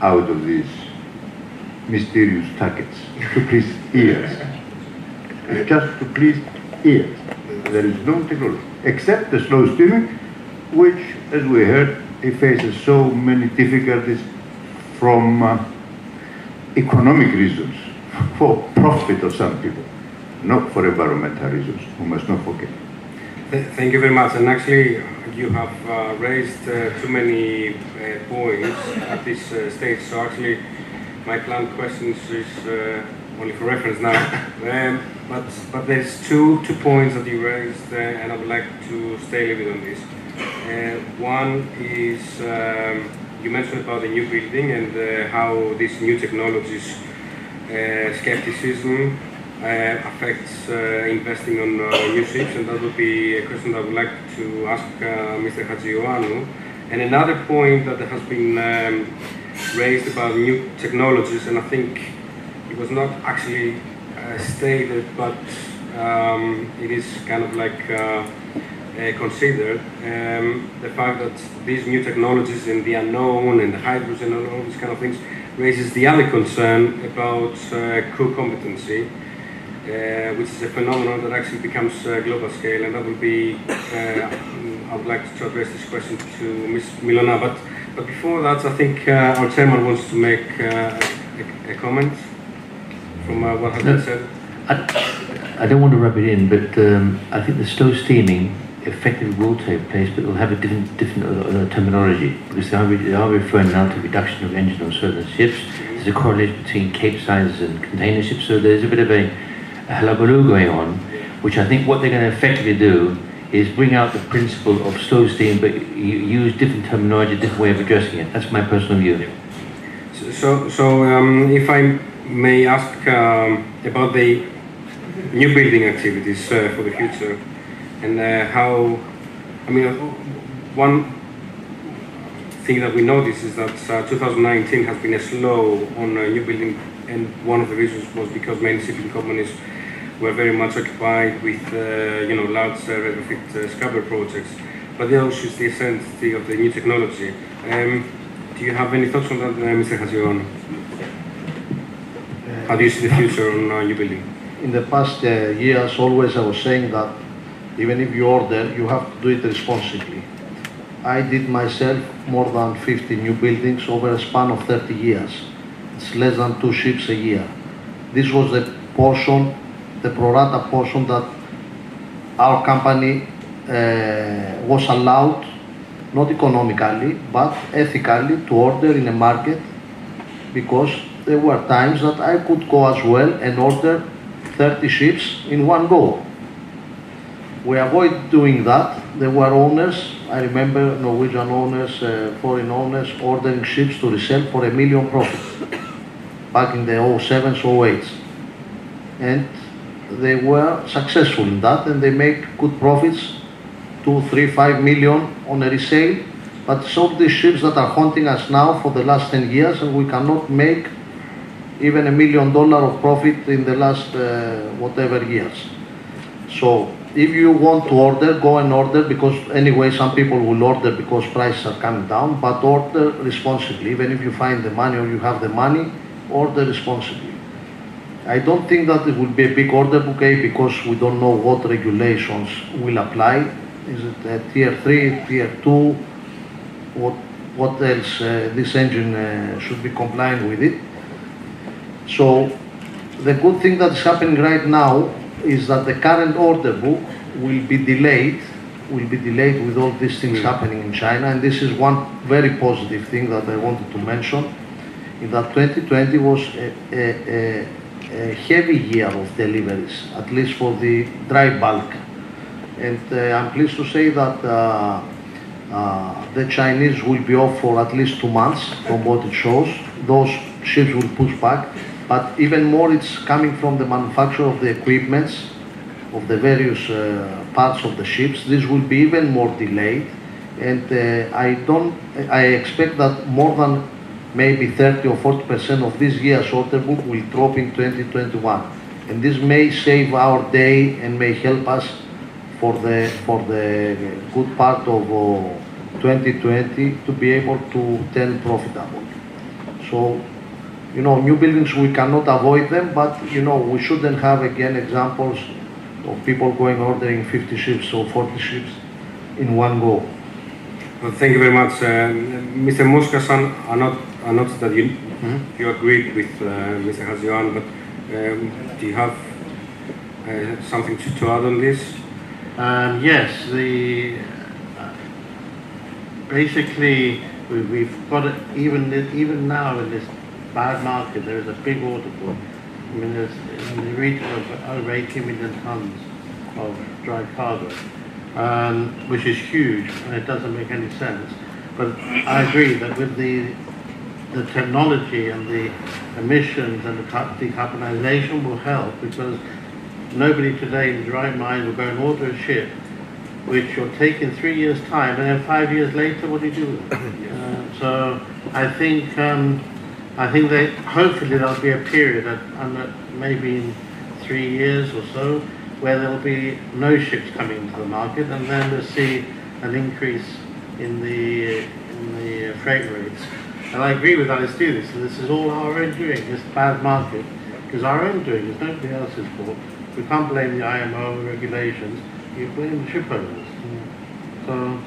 out of these mysterious targets to please ears. Just to please ears. There is no technology except the slow steaming, which, as we heard, it faces so many difficulties from uh, economic reasons, for profit of some people, not for environmental reasons. We must not forget. Thank you very much. And actually, you have uh, raised uh, too many uh, points at this stage. So actually, my planned questions is only for reference now. um, but but there's two two points that you raised, uh, and I would like to stay a little bit on this. Uh, one is um, you mentioned about the new building and uh, how these new technologies skepticism affects uh, investing on uh, new ships, and that would be a question I would like to ask uh, Mr. Hadjioannou. And another point that has been um, raised about new technologies, and I think it was not actually uh, stated, but um, it is kind of like uh, uh, considered um, the fact that these new technologies and the unknown and the hydrogen and all these kind of things raises the other concern about uh, crew competency, uh, which is a phenomenon that actually becomes uh, global scale, and that will be. Uh, I would like to address this question to Ms. Milona, but but before that, I think uh, our chairman wants to make uh, a, a comment from uh, what has been said. I, I don't want to rub it in, but um, I think the slow steaming effectively will take place, but it will have a different, different terminology because they are, re- they are referring now to reduction of engine on certain ships. There's a correlation between Capesizes and container ships, so there's a bit of a hullabaloo going on, which I think what they're going to effectively do is bring out the principle of slow steam, but use different terminology, different way of addressing it. That's my personal view. So, so um, if I may ask um, about the new building activities uh, for the future and uh, how, I mean, one thing that we noticed is that uh, 2019 has been a slow on uh, new building, and one of the reasons was because many shipping companies were very much occupied with, uh, you know, large retrofit uh, scrubber projects. But they also use the essence of the new technology. Um, do you have any thoughts on that, uh, Mr. Hazion? How do you see the future on uh, new building? in the past years, always I was saying that even if you order, you have to do it responsibly. I did myself more than 50 new buildings over a span of 30 years. It's less than two ships a year. This was the portion, the pro rata portion that our company uh, was allowed, not economically, but ethically, to order in a market because there were times that I could go as well and order 30 ships in one go. We avoid doing that. There were owners, I remember Norwegian owners, uh, foreign owners ordering ships to resell for a million profit back in the 07s, 08s. And they were successful in that and they make good profits, two, three, five million on a resale. But of these ships that are haunting us now for the last 10 years and we cannot make even a million dollar of profit in the last uh, whatever years. So if you want to order, go and order because anyway some people will order because prices are coming down, but order responsibly. Even if you find the money or you have the money, order responsibly. I don't think that it will be a big order bouquet because we don't know what regulations will apply. Is it uh, tier 3, tier 2? What, what else uh, this engine uh, should be complying with it? So the good thing that's happening right now is that the current order book will be delayed, will be delayed with all these things happening in China, and this is one very positive thing that I wanted to mention, in that 2020 was a, a, a heavy year of deliveries, at least for the dry bulk. And uh, I'm pleased to say that uh, uh, the Chinese will be off for at least two months from what it shows. Those ships will push back, but even more it's coming from the manufacture of the equipments of the various uh, parts of the ships. This will be even more delayed, and uh, I don't. I expect that more than maybe 30 or 40 percent of this year's order book will drop in 2021, and this may save our day and may help us for the for the good part of uh, 2020 to be able to turn profitable. So, you know, new buildings we cannot avoid them, but you know we shouldn't have again examples of people going ordering 50 ships or 40 ships in one go. Well, thank you very much. Uh, Mr. Muskasan, I not, I noticed that you, you agreed with uh, Mr. Hazian, but um, do you have uh, something to, to add on this? Um, yes, the uh, basically we, we've got it even even now in this bad market. There is a big order book. I mean, there's in the region of over 80 million tons of dry cargo, um, which is huge, and it doesn't make any sense. But I agree that with the the technology and the emissions and the ca- decarbonization will help because nobody today in the right mind will go and order a ship which you'll take in three years' time, and then five years later, what do you do? Uh, so I think um, I think that hopefully there'll be a period, that, and that maybe in three years or so, where there'll be no ships coming into the market, and then we'll see an increase in the in the freight rates. And I agree with Aristides. So this is all our own doing. This bad market is our own doing. It's nobody else's fault. We can't blame the IMO regulations. You blame the ship owners. So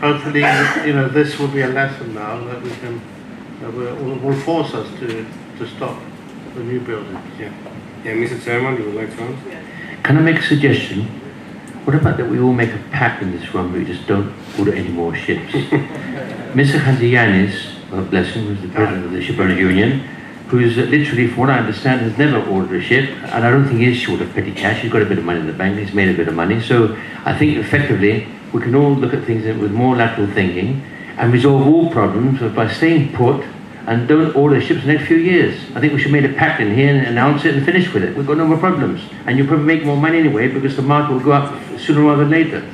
hopefully, you know, this will be a lesson now that we can that will, will force us to to stop the new buildings. Yeah. Yeah, Mr. Chairman, you would like to answer? Can I make a suggestion? What about that we all make a pact in this room, we just don't order any more ships? Mr. Hanziyanis, God bless him, who's the president of the Shipowners Union, who's literally, from what I understand, has never ordered a ship, and I don't think he is short of petty cash. He's got a bit of money in the bank, he's made a bit of money. So I think effectively we can all look at things with more lateral thinking and resolve all problems by staying put and don't order ships in the next few years. I think we should make a pact in here and announce it and finish with it. We've got no more problems. And you'll probably make more money anyway because the market will go up sooner rather than later.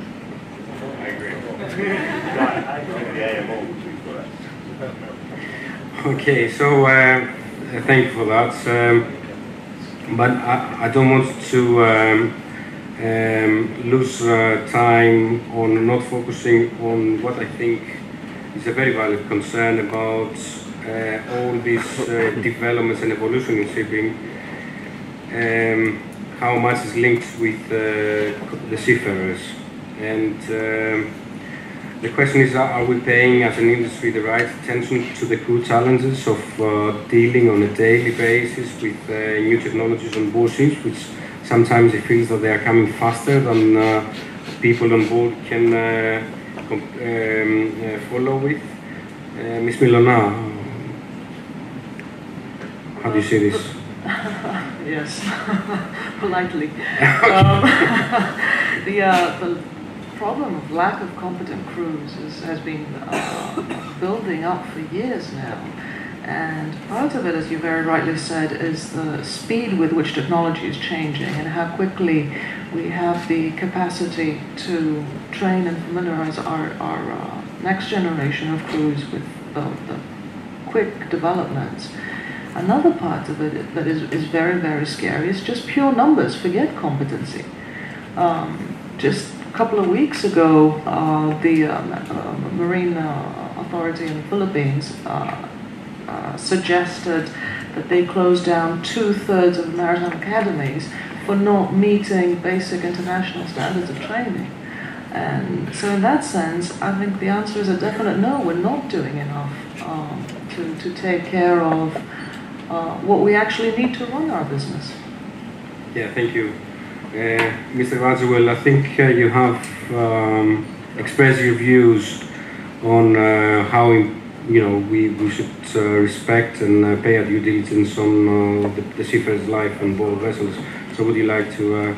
I agree. Okay, so uh, thank you for that. Um, but I, I don't want to um, um, lose uh, time on not focusing on what I think is a very valid concern about uh, all these uh, developments and evolution in shipping, um, how much is linked with uh, the seafarers. And um, the question is, are we paying as an industry the right attention to the crew challenges of uh, dealing on a daily basis with uh, new technologies on board ships, which sometimes it feels that they are coming faster than uh, people on board can um, follow with? Ms. Milona, how do you see this? yes, politely. um, the, uh, the problem of lack of competent crews is, has been uh, building up for years now. And part of it, as you very rightly said, is the speed with which technology is changing and how quickly we have the capacity to train and familiarize our, our uh, next generation of crews with the, the quick developments. Another part of it that is, is very, very scary is just pure numbers. Forget competency. Um, just couple of weeks ago, uh, the um, Marine uh, Authority in the Philippines suggested that they close down two thirds of maritime academies for not meeting basic international standards of training. And so, in that sense, I think the answer is a definite no. We're not doing enough um, to, to take care of uh, what we actually need to run our business. Yeah, thank you. Uh, Mr. Radziwill, I think uh, you have um, expressed your views on uh, how you know we, we should uh, respect and pay our due diligence on the, the seafarer's life on board vessels. So would you like to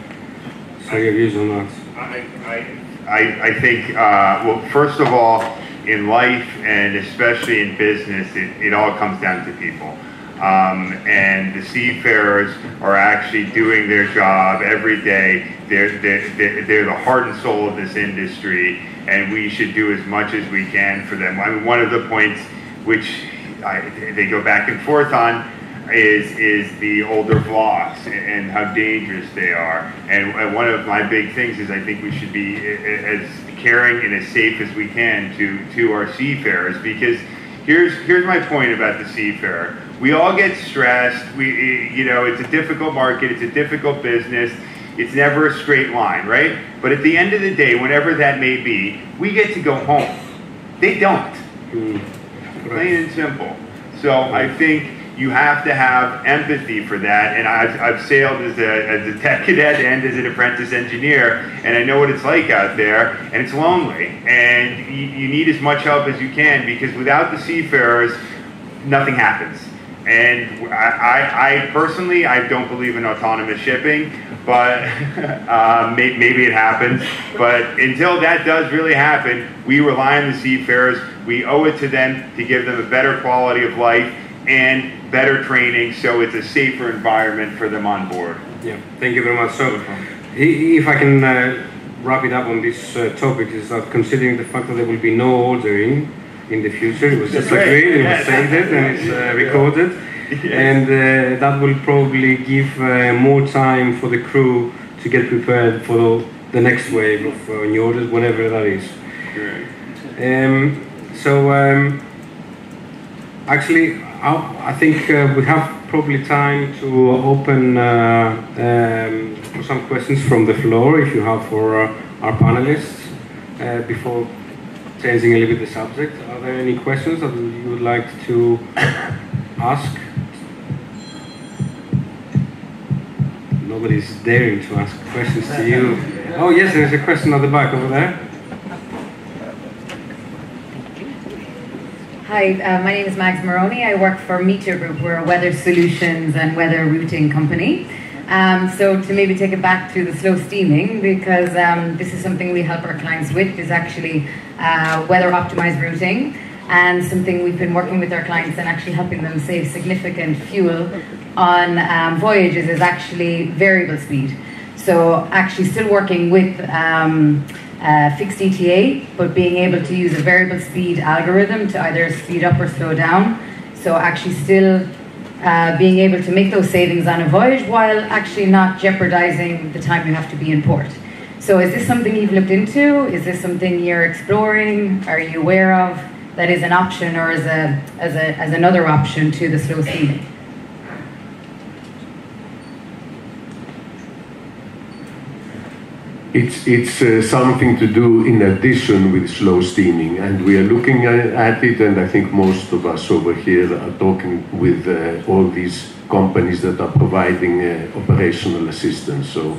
say your views on that? I, I, I think, well, first of all, in life and especially in business, it, it all comes down to people. Um, and the seafarers are actually doing their job every day. They're, they're, they're the heart and soul of this industry, and we should do as much as we can for them. I mean, one of the points which I, they go back and forth on is is the older vlogs and how dangerous they are. And one of my big things is I think we should be as caring and as safe as we can to to our seafarers because here's here's my point about the seafarer we all get stressed. We, you know, it's a difficult market. It's a difficult business. It's never a straight line, right? But at the end of the day, whenever that may be, we get to go home. They don't. Mm. Plain and simple. So I think you have to have empathy for that. And I've, I've sailed as a, as a tech cadet and as an apprentice engineer, and I know what it's like out there, and it's lonely. And you, you need as much help as you can because without the seafarers, nothing happens. And I, I, I, personally, I don't believe in autonomous shipping, but uh, may, maybe it happens. But until that does really happen, we rely on the seafarers. We owe it to them to give them a better quality of life and better training so it's a safer environment for them on board. Yeah, thank you very much. So, if I can uh, wrap it up on this uh, topic, is that considering the fact that there will be no ordering, in the future. It was just agreed, it was saved and it's uh, recorded. And uh, that will probably give uh, more time for the crew to get prepared for the, next wave of uh, new orders, whenever that is. Um, so um, actually, I, I think uh, we have probably time to open uh, um, for some questions from the floor, if you have for uh, our panelists, uh, before changing a little bit the subject. Are there any questions that you would like to ask? Nobody's daring to ask questions to you. Oh yes, there's a question at the back over there. Hi, uh, my name is Max Maroney. I work for MeteoGroup. We're a weather solutions and weather routing company. Um, so to maybe take it back to the slow steaming, because um, this is something we help our clients with, is actually uh, weather optimized routing and something we've been working with our clients and actually helping them save significant fuel on um, voyages is actually variable speed. So actually still working with um, uh, fixed ETA, but being able to use a variable speed algorithm to either speed up or slow down. So actually still uh, being able to make those savings on a voyage while actually not jeopardizing the time you have to be in port. So is this something you've looked into? Is this something you're exploring? Are you aware of that is an option or as a as a as another option to the slow steaming? It's, it's uh, something to do in addition with slow steaming, and we are looking at it, and I think most of us over here are talking with uh, all these companies that are providing uh, operational assistance. So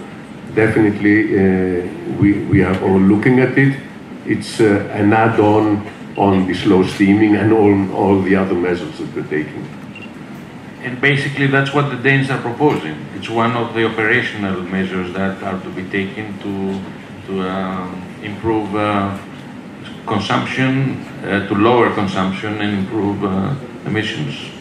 definitely uh, we, we are all looking at it. It's uh, an add-on on the slow steaming and all, all the other measures that we're taking. And basically, that's what the Danes are proposing. It's one of the operational measures that are to be taken to, to uh, improve uh, consumption, uh, to lower consumption and improve uh, emissions.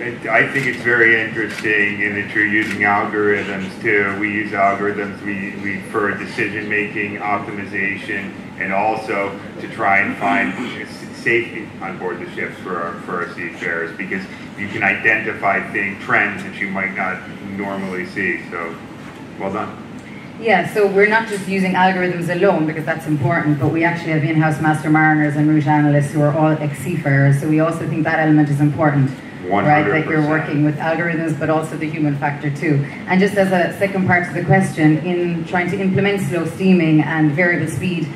I think it's very interesting in that you're using algorithms too. We use algorithms we, we for decision making, optimization, and also to try and find safety on board the ships for our, for our seafarers because you can identify thing, trends that you might not normally see. So, well done. Yeah, so we're not just using algorithms alone because that's important, but we actually have in-house master mariners and route analysts who are all ex-seafarers. So we also think that element is important. 100%. Right, that you're working with algorithms, but also the human factor too. And just as a second part to the question, in trying to implement slow steaming and variable speed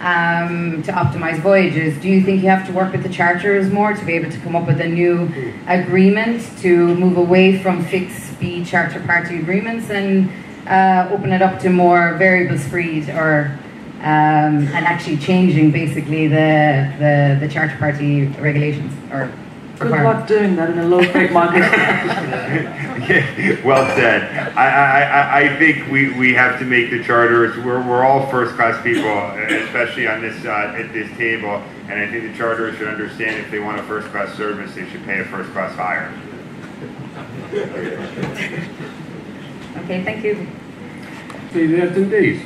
um, to optimize voyages, do you think you have to work with the charterers more to be able to come up with a new agreement to move away from fixed speed charter party agreements and uh, open it up to more variable speed or um, and actually changing basically the, the, the charter party regulations or Good luck doing that in a low freight market. Yeah, well said. I, I, I- I think we, we have to make the charters, we're, we're all first class people, especially on this, uh, at this table. And I think the charters should understand if they want a first class service, they should pay a first class hire. Okay, thank you. Say there are 10 days.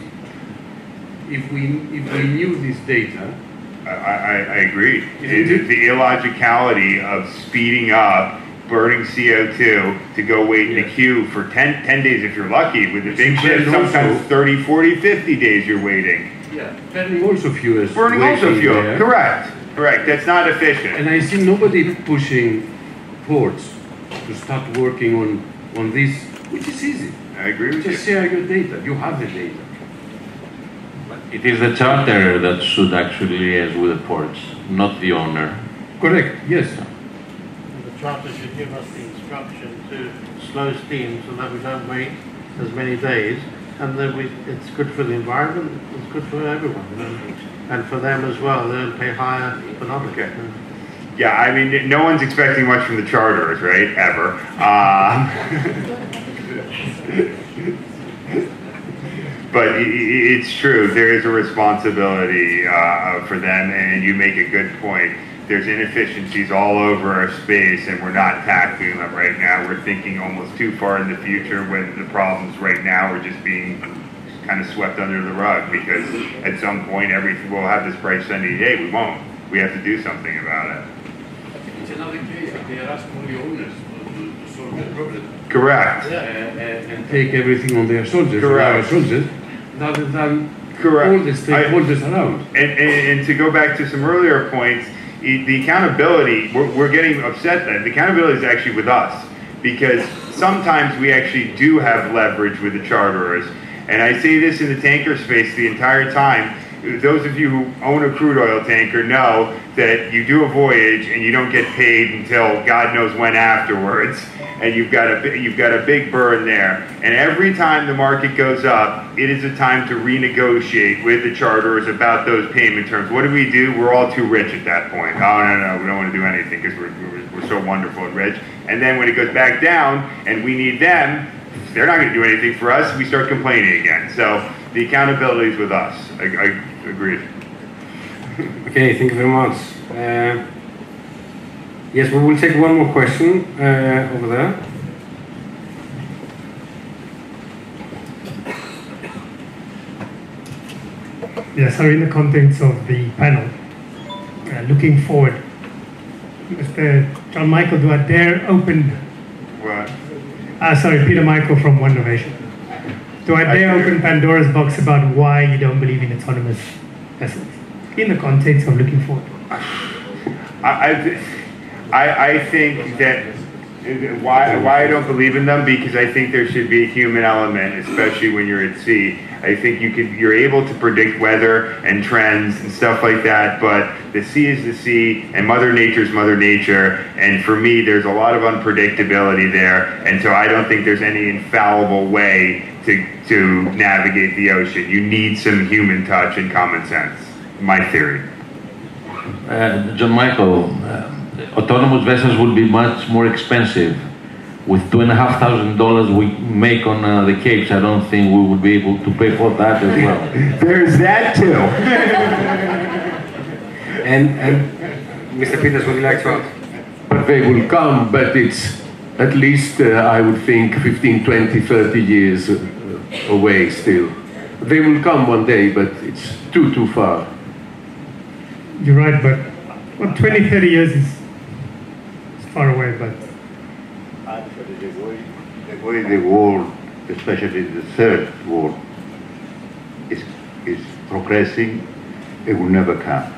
If we, if we knew this data, I, I, I agree. It- it? The illogicality of speeding up, burning CO2 to go wait in the queue for 10, 10 days if you're lucky. With the big It's ships, sometimes also- 30, 40, 50 days you're waiting. yeah, burning also fuel. Burning also fuel. there. Correct. Correct. That's not efficient. And I see nobody pushing ports to start working on, on this, which is easy. I agree with you. Just share your data. You have the data. It is the charter that should actually liaise with the ports, not the owner. Correct, yes. And the charter should give us the instruction to slow steam so that we don't wait as many days. And that we, it's good for the environment, it's good for everyone, you know, and for them as well. They'll pay higher economic. Okay. Yeah, I mean, no one's expecting much from the charters, right? Ever. Uh, but it's true. There is a responsibility uh, for them, and you make a good point. There's inefficiencies all over our space, and we're not tackling them right now. We're thinking almost too far in the future when the problems right now are just being kind of swept under the rug because at some point every we'll have this price sunny day. We won't. We have to do something about it. It's another case that they are asking the owners to, to, to solve Correct. and, and, and take everything on their shoulders, Correct. our rather than Correct. all the stakeholders around. And, and, and to go back to some earlier points, the accountability, we're, we're getting upset that the accountability is actually with us because sometimes we actually do have leverage with the charterers. And I say this in the tanker space the entire time. Those of you who own a crude oil tanker know that you do a voyage and you don't get paid until God knows when afterwards, and you've got a you've got a big burn there. And every time the market goes up, it is a time to renegotiate with the charterers about those payment terms. What do we do? We're all too rich at that point. Oh no no, we don't want to do anything because we're, we're we're so wonderful and rich. And then when it goes back down and we need them, they're not going to do anything for us. We start complaining again. So the accountability is with us. I, I agree. Okay, thank you very much. Uh, yes, we will take one more question uh, over there. Yes, so in the context of the panel, uh, looking forward, Mr. John Michael, do I dare open, What? uh, sorry, Peter Michael from One Novation. Do I dare open Pandora's box about why you don't believe in autonomous vessels? In the context of looking forward. I, I, I think that uh, why why I don't believe in them because I think there should be a human element, especially when you're at sea. I think you could you're able to predict weather and trends and stuff like that, but the sea is the sea and Mother Nature's Mother Nature. And for me, there's a lot of unpredictability there, and so I don't think there's any infallible way to to navigate the ocean. You need some human touch and common sense. My theory. Uh, John Michael, uh, autonomous vessels would be much more expensive. With two and a half thousand dollars we make on uh, the capes, I don't think we would be able to pay for that as well. There's that too. And, and Mr. Peters, would you like to add? But they will come, but it's at least, uh, I would think, 15, 20, 30 years uh, away still. They will come one day, but it's too, too far. You're right, but well, 20, 30 years is, is far away, but Actually, the way, the way the world, especially the third world, is, is progressing, it will never come.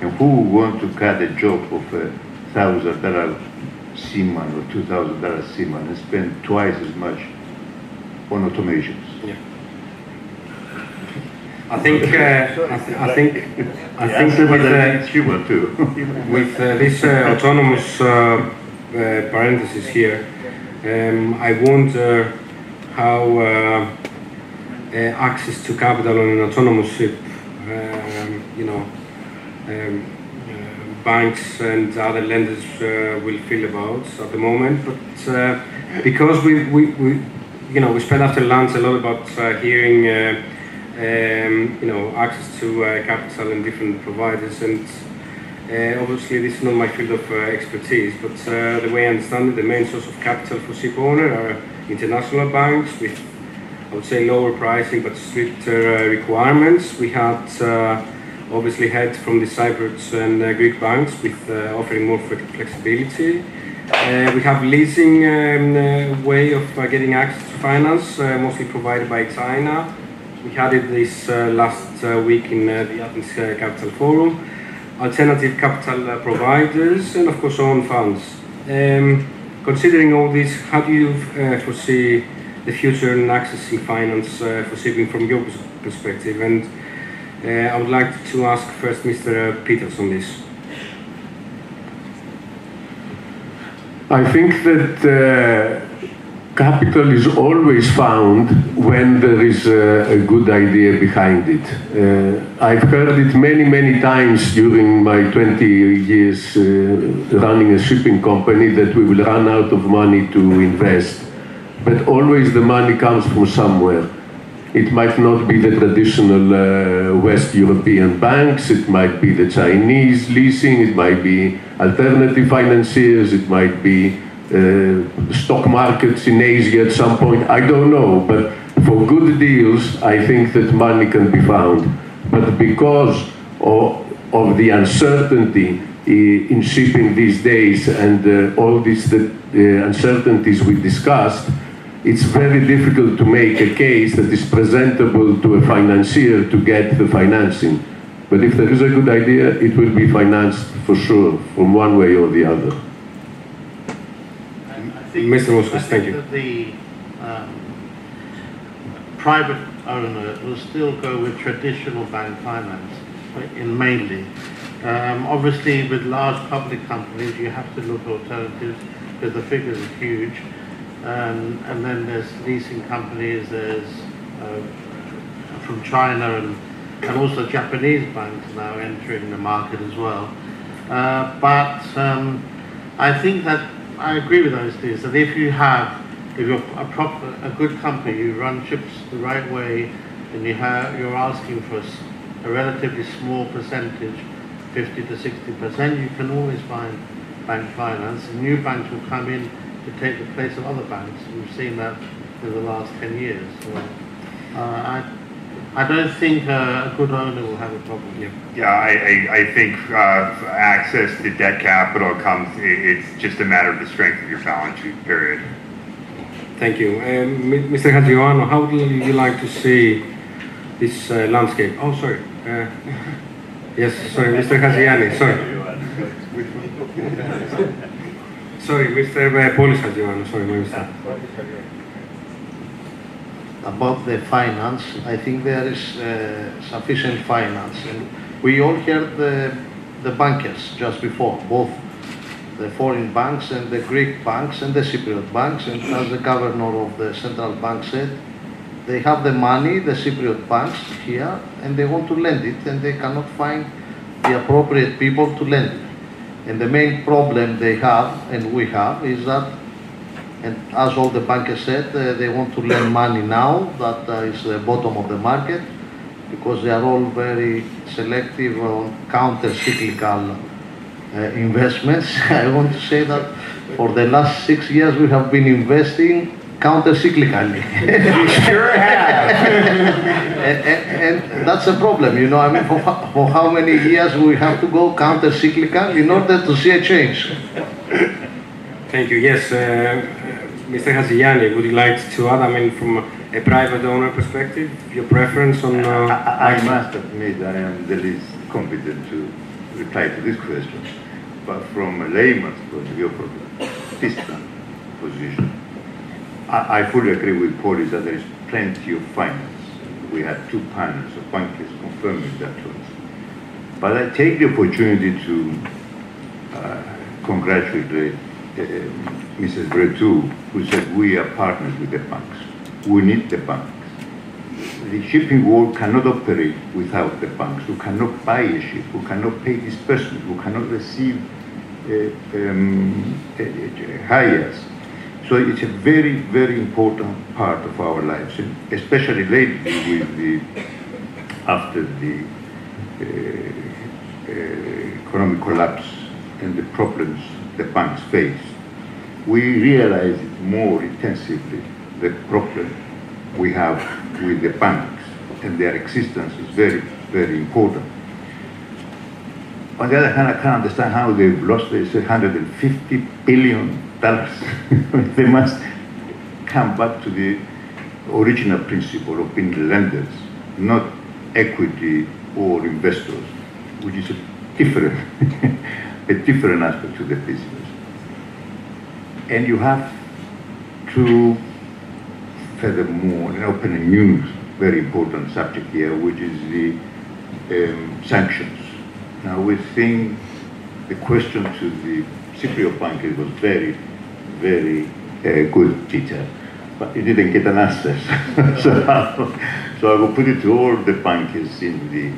And who want to cut a job of a thousand dollar seaman or two thousand dollar seaman and spend twice as much on automations? I think, uh, I, th- I think, I The think with, was uh, that it's human too. with uh, this uh, autonomous uh, uh, parenthesis here, um, I wonder how uh, uh, access to capital on an autonomous ship, um, you know, um, uh, banks and other lenders uh, will feel about at the moment. But uh, because we, we, we, you know, we spent after lunch a lot about uh, hearing, uh, um, you know, access to uh, capital and different providers and obviously, this is not my field of expertise, but the way I understand it, the main source of capital for ship owner are international banks with, I would say, lower pricing but stricter requirements. We had obviously had from the Cyprus and Greek banks with offering more flex- flexibility. Uh, we have leasing um, uh, way of uh, getting access to finance, uh, mostly provided by China. We had it this last week in the Athens Capital Forum alternative capital providers, and of course own funds. Um, considering all this, how do you foresee the future in accessing finance for shipping from your perspective? And I would like to ask first Mr. Peters on this. I think that uh, capital is always found when there is a, a good idea behind it. Uh, I've heard it many, many times during my 20 years uh, running a shipping company that we will run out of money to invest. But always the money comes from somewhere. It might not be the traditional uh, West European banks, it might be the Chinese leasing, it might be alternative financiers, it might be uh, stock markets in Asia at some point. I don't know, but for good deals, I think that money can be found. But because of, of the uncertainty in shipping these days and uh, all these the, uncertainties we discussed, it's very difficult to make a case that is presentable to a financier to get the financing. But if there is a good idea, it will be financed for sure, from one way or the other. I think, Mr. Moskos, I thank think you. that the um, private owner will still go with traditional bank finance in mainly. Um, obviously, with large public companies, you have to look at alternatives because the figures are huge. Um, and then there's leasing companies, there's uh, from China and, and also Japanese banks now entering the market as well. Uh, but um, I think that I agree with those things that if you have, if you're a proper, a good company, you run ships the right way, and you have, you're asking for a relatively small percentage, 50 to 60 percent, you can always find bank finance. New banks will come in to take the place of other banks. We've seen that in the last 10 years. So, uh, I, I don't think uh, a good owner will have a problem. Yeah. Yeah, I, I, I think uh, access to debt capital comes, it's just a matter of the strength of your balance sheet, period. Thank you. Um, Mr. Hadjiano, how would you like to see this uh, landscape? Oh, sorry. Uh, yes, sorry, Mr. Hajiani, sorry. sorry, Mr. Polis Hadjiano, sorry, my mistake about the finance, I think there is uh, sufficient finance. And we all heard the, the bankers just before, both the foreign banks and the Greek banks and the Cypriot banks. And as the governor of the central bank said, they have the money, the Cypriot banks here, and they want to lend it, and they cannot find the appropriate people to lend it. And the main problem they have, and we have, is that and as all the bankers said, uh, they want to lend money now, that uh, is the bottom of the market, because they are all very selective on counter-cyclical uh, investments. I want to say that for the last six years we have been investing counter-cyclically. sure have. and, and, and, that's a problem, you know. I mean, for, for how many years we have to go counter-cyclical in order to see a change? Thank you. Yes, uh, Mr. Haziani, would you like to add, I mean, from a private owner perspective, your preference on... Uh, I, I, must admit I am the least competent to reply to this question, but from a layman's point of view, from a distant position, I, fully agree with Paul that there is plenty of finance. We had two panels of bankers confirming that to us. But I take the opportunity to uh, congratulate uh, Mrs. Bretou, who said we are partners with the banks. We need the banks. The shipping world cannot operate without the banks, who cannot buy a ship, who cannot pay disbursements, who cannot receive uh, um, uh, hires. So it's a very, very important part of our lives, especially lately with the after the uh, uh economic collapse and the problems the banks face we realize more intensively the problem we have with the banks and their existence is very, very important. On the other hand, I can't understand how they've lost this 150 billion dollars. they must come back to the original principle of being lenders, not equity or investors, which is a different, a different aspect to the business. And you have to, furthermore, open a new, very important subject here, which is the um, sanctions. Now, we think the question to the Cypriot bankers was very, very uh, good, teacher, but it didn't get an answer. so, so I will put it to all the bankers in the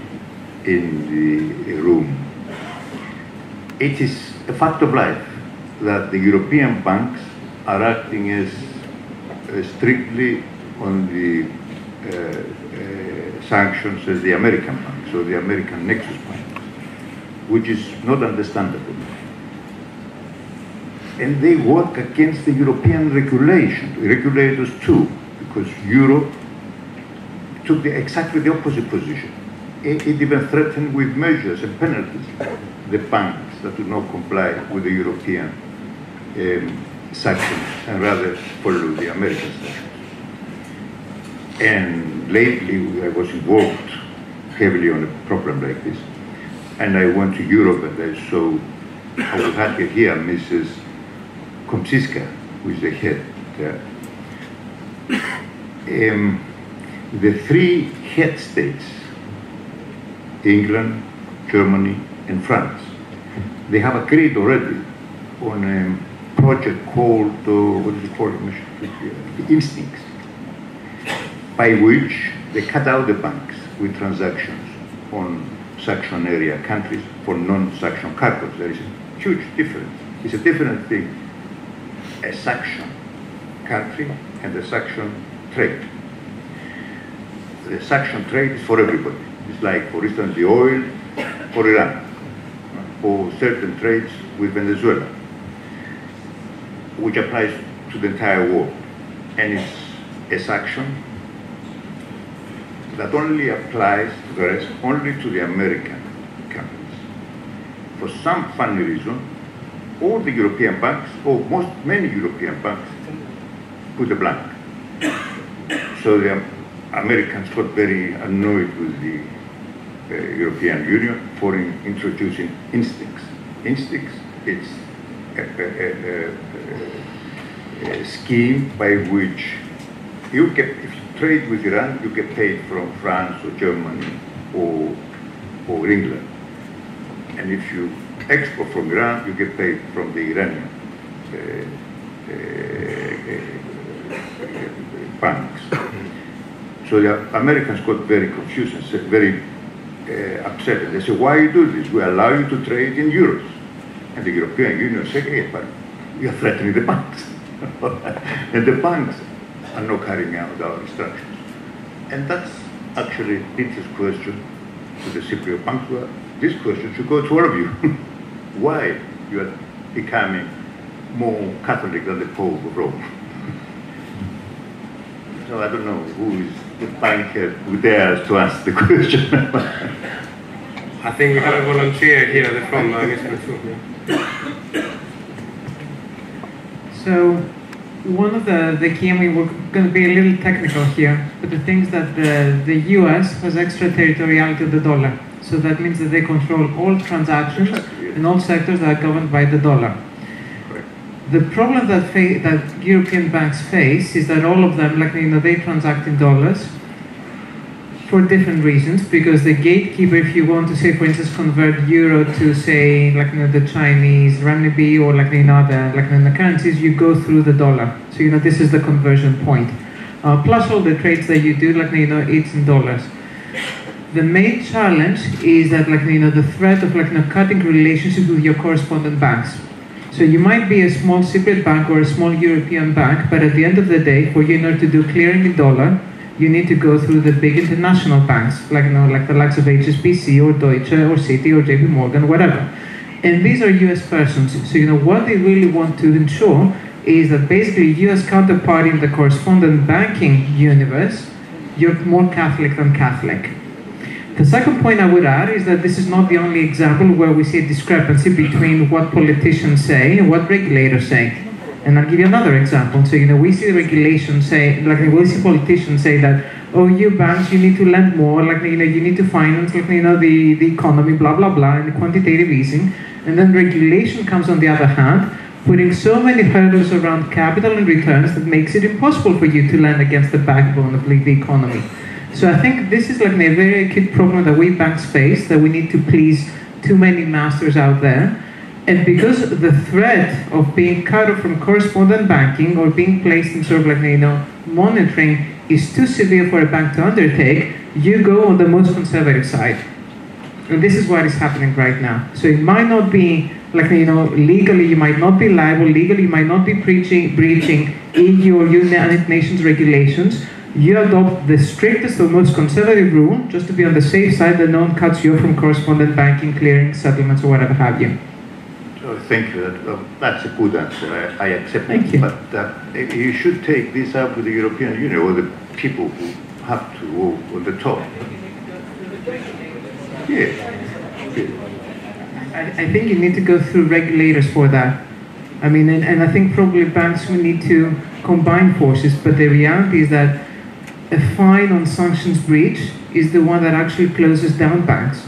in the room. It is a fact of life that the European banks are acting as uh, strictly on the uh, uh, sanctions as the American banks or the American Nexus banks, which is not understandable. And they work against the European regulation, regulators too, because Europe took the, exactly the opposite position. It, it even threatened with measures and penalties the banks that do not comply with the European um, sanctions and rather follow the American sanctions. And lately I was involved heavily on a problem like this. And I went to Europe and I saw, I was happy here, Mrs. Komsiska, who is the head there. Um, the three head states, England, Germany, and France, they have agreed already on a project called, uh, what is it called? The INSTEX, by which they cut out the banks with transactions on sanction area countries for non-sanction cargoes. There is a huge difference. It's a different thing. A sanction country and a sanction trade. The sanction trade is for everybody. It's like, for instance, the oil for Iran, or certain trades with Venezuela, which applies to the entire world. And it's a sanction that only applies rest, only to the American companies. For some funny reason, all the European banks, or most many European banks, put a blank. So the Americans got very annoyed with the uh, European Union for in, introducing INSTEX. INSTEX, it's a, a, a, a, scheme by which you you trade with Iran, you get paid from France or Germany or, or England. And if you export from Iran, you get paid from the Iranian uh, uh, banks. So the Americans got very confused and very uh, upset. They said, why you do this? We allow you to trade in euros. And the European Union said, hey, but you are threatening the banks. and the banks are not carrying out our instructions. And that's actually Peter's question to the Cypriot banks. This question should go to all of you. Why you are becoming more Catholic than the Pope of Rome? so I don't know who is the banker who dares to ask the question. I think we have a volunteer here at the front, uh, So, one of the, the key, I mean, we're going to be a little technical here, but the things that the, the US has extraterritoriality of the dollar. So that means that they control all transactions in all sectors that are governed by the dollar. The problem that, that European banks face is that all of them, like you know, they transact in dollars for different reasons. Because the gatekeeper, if you want to say, for instance, convert euro to say, like you know, the Chinese renminbi or like know, the like know, the currencies, you go through the dollar. So you know, this is the conversion point. Uh, plus all the trades that you do, like you know, it's in dollars the main challenge is that like you know the threat of like you know, cutting relationships with your correspondent banks. So you might be a small Cypriot bank or a small European bank, but at the end of the day, for you in order to do clearing in dollar, you need to go through the big international banks, like you know, like the likes of HSBC or Deutsche or Citi or JP Morgan, whatever. And these are US persons. So you know what they really want to ensure is that basically US counterparty in the correspondent banking universe, you're more Catholic than Catholic. The second point I would add is that this is not the only example where we see a discrepancy between what politicians say and what regulators say. And I'll give you another example. So, you know, we see the regulations say, like, we see politicians say that, oh, you banks, you need to lend more, like, you know, you need to finance, like, you know, the, the economy, blah, blah, blah, and the quantitative easing. And then regulation comes on the other hand, putting so many hurdles around capital and returns that makes it impossible for you to lend against the backbone of the economy. So I think this is like a very acute problem that we banks face, that we need to please too many masters out there. And because the threat of being cut off from correspondent banking or being placed in sort of like, you know, monitoring is too severe for a bank to undertake, you go on the most conservative side. And this is what is happening right now. So it might not be like you know legally you might not be liable, legally you might not be preaching, breaching EU or United Nations regulations, you adopt the strictest or most conservative rule just to be on the safe side that no one cuts you off from correspondent banking, clearing, settlements, or whatever have you. Thank you. Uh, that's a good answer. I, I accept thank it. You. But uh, you should take this up with the European Union or the people who have to, or, on the top. Yeah. yeah. I, I think you need to go through regulators for that. I mean, and, and I think probably banks will need to combine forces, but the reality is that a fine on sanctions breach is the one that actually closes down banks.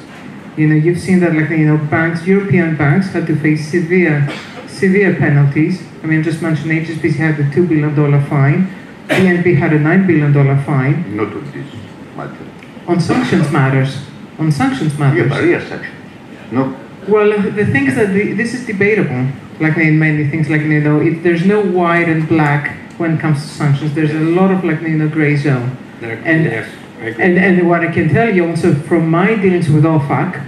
You know, you've seen that, like, you know, banks, European banks had to face severe, severe penalties. I mean, just mentioned HSBC had a $2 billion fine, BNP had a $9 billion fine. Not on this matter. On sanctions matters. On sanctions matters. Yeah, but real sanctions. No. Well, the thing is that the, this is debatable. Like in many things, like you know, it, there's no white and black when it comes to sanctions. There's a lot of like you know gray zone. There- And yes, I agree. And and what I can tell you also from my dealings with OFAC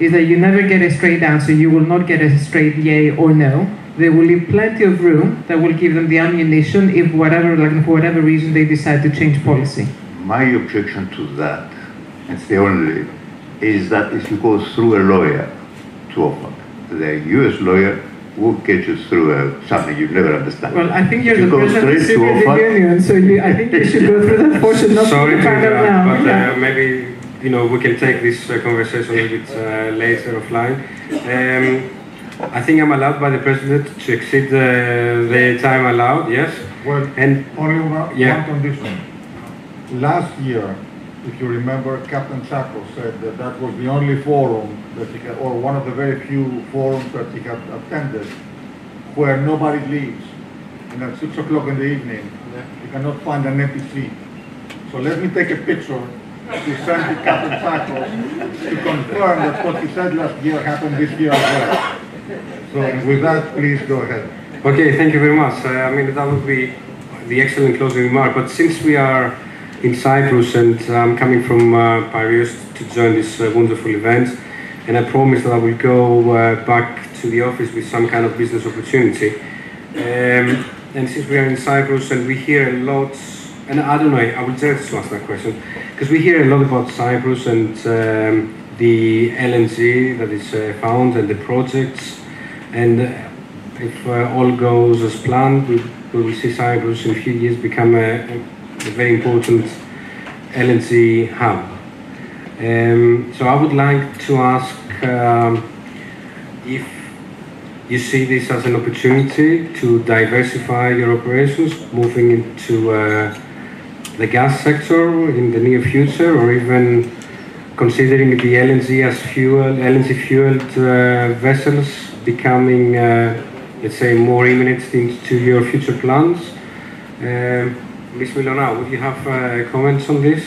is that you never get a straight answer. You will not get a straight yay or no. They will leave plenty of room that will give them the ammunition if whatever like for whatever reason they decide to change policy. My objection to that, it's the only, is that if you go through a lawyer to OFAC, the US lawyer will get you through uh, something you never understand. Well, I think you're If you the go president of the straight to Civil Union, so you, I think you should go through that portion, not Sorry to find out now. but Yeah. uh, maybe you know we can take this uh, conversation a bit uh, later offline. Um, I think I'm allowed by the president to exceed the, the time allowed. Yes. Well, and only one, Yeah. one condition. Last year, if you remember, Captain Chaco said that that was the only forum that he had, or one of the very few forums that he had attended, where nobody leaves. And at six o'clock in the evening, you cannot find an empty seat. So let me take a picture to send to Captain Chaco to confirm that what he said last year happened this year as well. So with that, please go ahead. Okay, thank you very much. Uh, I mean, that would be the excellent closing remark. But since we are in Cyprus and I'm coming from uh, Piraeus to join this uh, wonderful event, and I promise that I will go uh, back to the office with some kind of business opportunity. Um, and since we are in Cyprus and we hear a lot, and I don't know, I will to ask that question, because we hear a lot about Cyprus and um, the LNG that is uh, found and the projects, and uh, if uh, all goes as planned, we, we will see Cyprus in a few years become a, a, a very important LNG hub. Um, so I would like to ask um, if you see this as an opportunity to diversify your operations, moving into uh, the gas sector in the near future, or even considering the LNG as fuel, LNG fueled uh, vessels becoming, uh, let's say, more imminent into your future plans. Um, Ms. Milona, would you have uh, comments on this?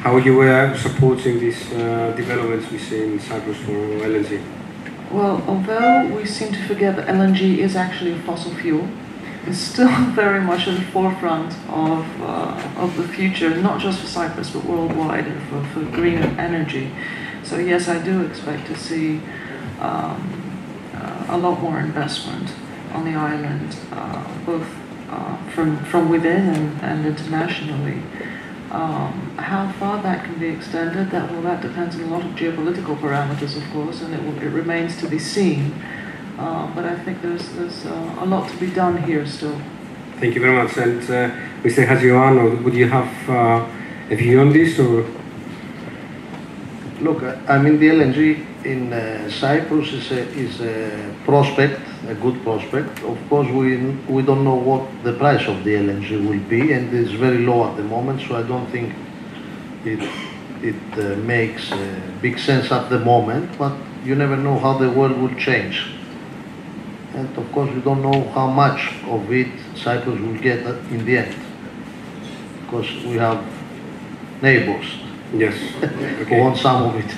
How you were supporting these uh, developments we see in Cyprus for LNG? Well, although we seem to forget that LNG is actually a fossil fuel, it's still very much in the forefront of, uh, of the future, not just for Cyprus, but worldwide and for, for green energy. So yes, I do expect to see um, uh, a lot more investment on the island, uh, both uh, from, from within and, and internationally. Um, how far that can be extended, that well, that depends on a lot of geopolitical parameters, of course, and it, will, it remains to be seen. Uh, but I think there's, there's uh, a lot to be done here still. Thank you very much. And uh, Mr. Hajioannou, would you have uh, a view on this? Or Look, I mean, the LNG in uh, Cyprus is a, is a prospect, a good prospect. Of course, we, we don't know what the price of the LNG will be, and it's very low at the moment, so I don't think it, it uh, makes uh, big sense at the moment, but you never know how the world will change. And of course, we don't know how much of it Cyprus will get in the end, because we have neighbors Yes. who want some of it.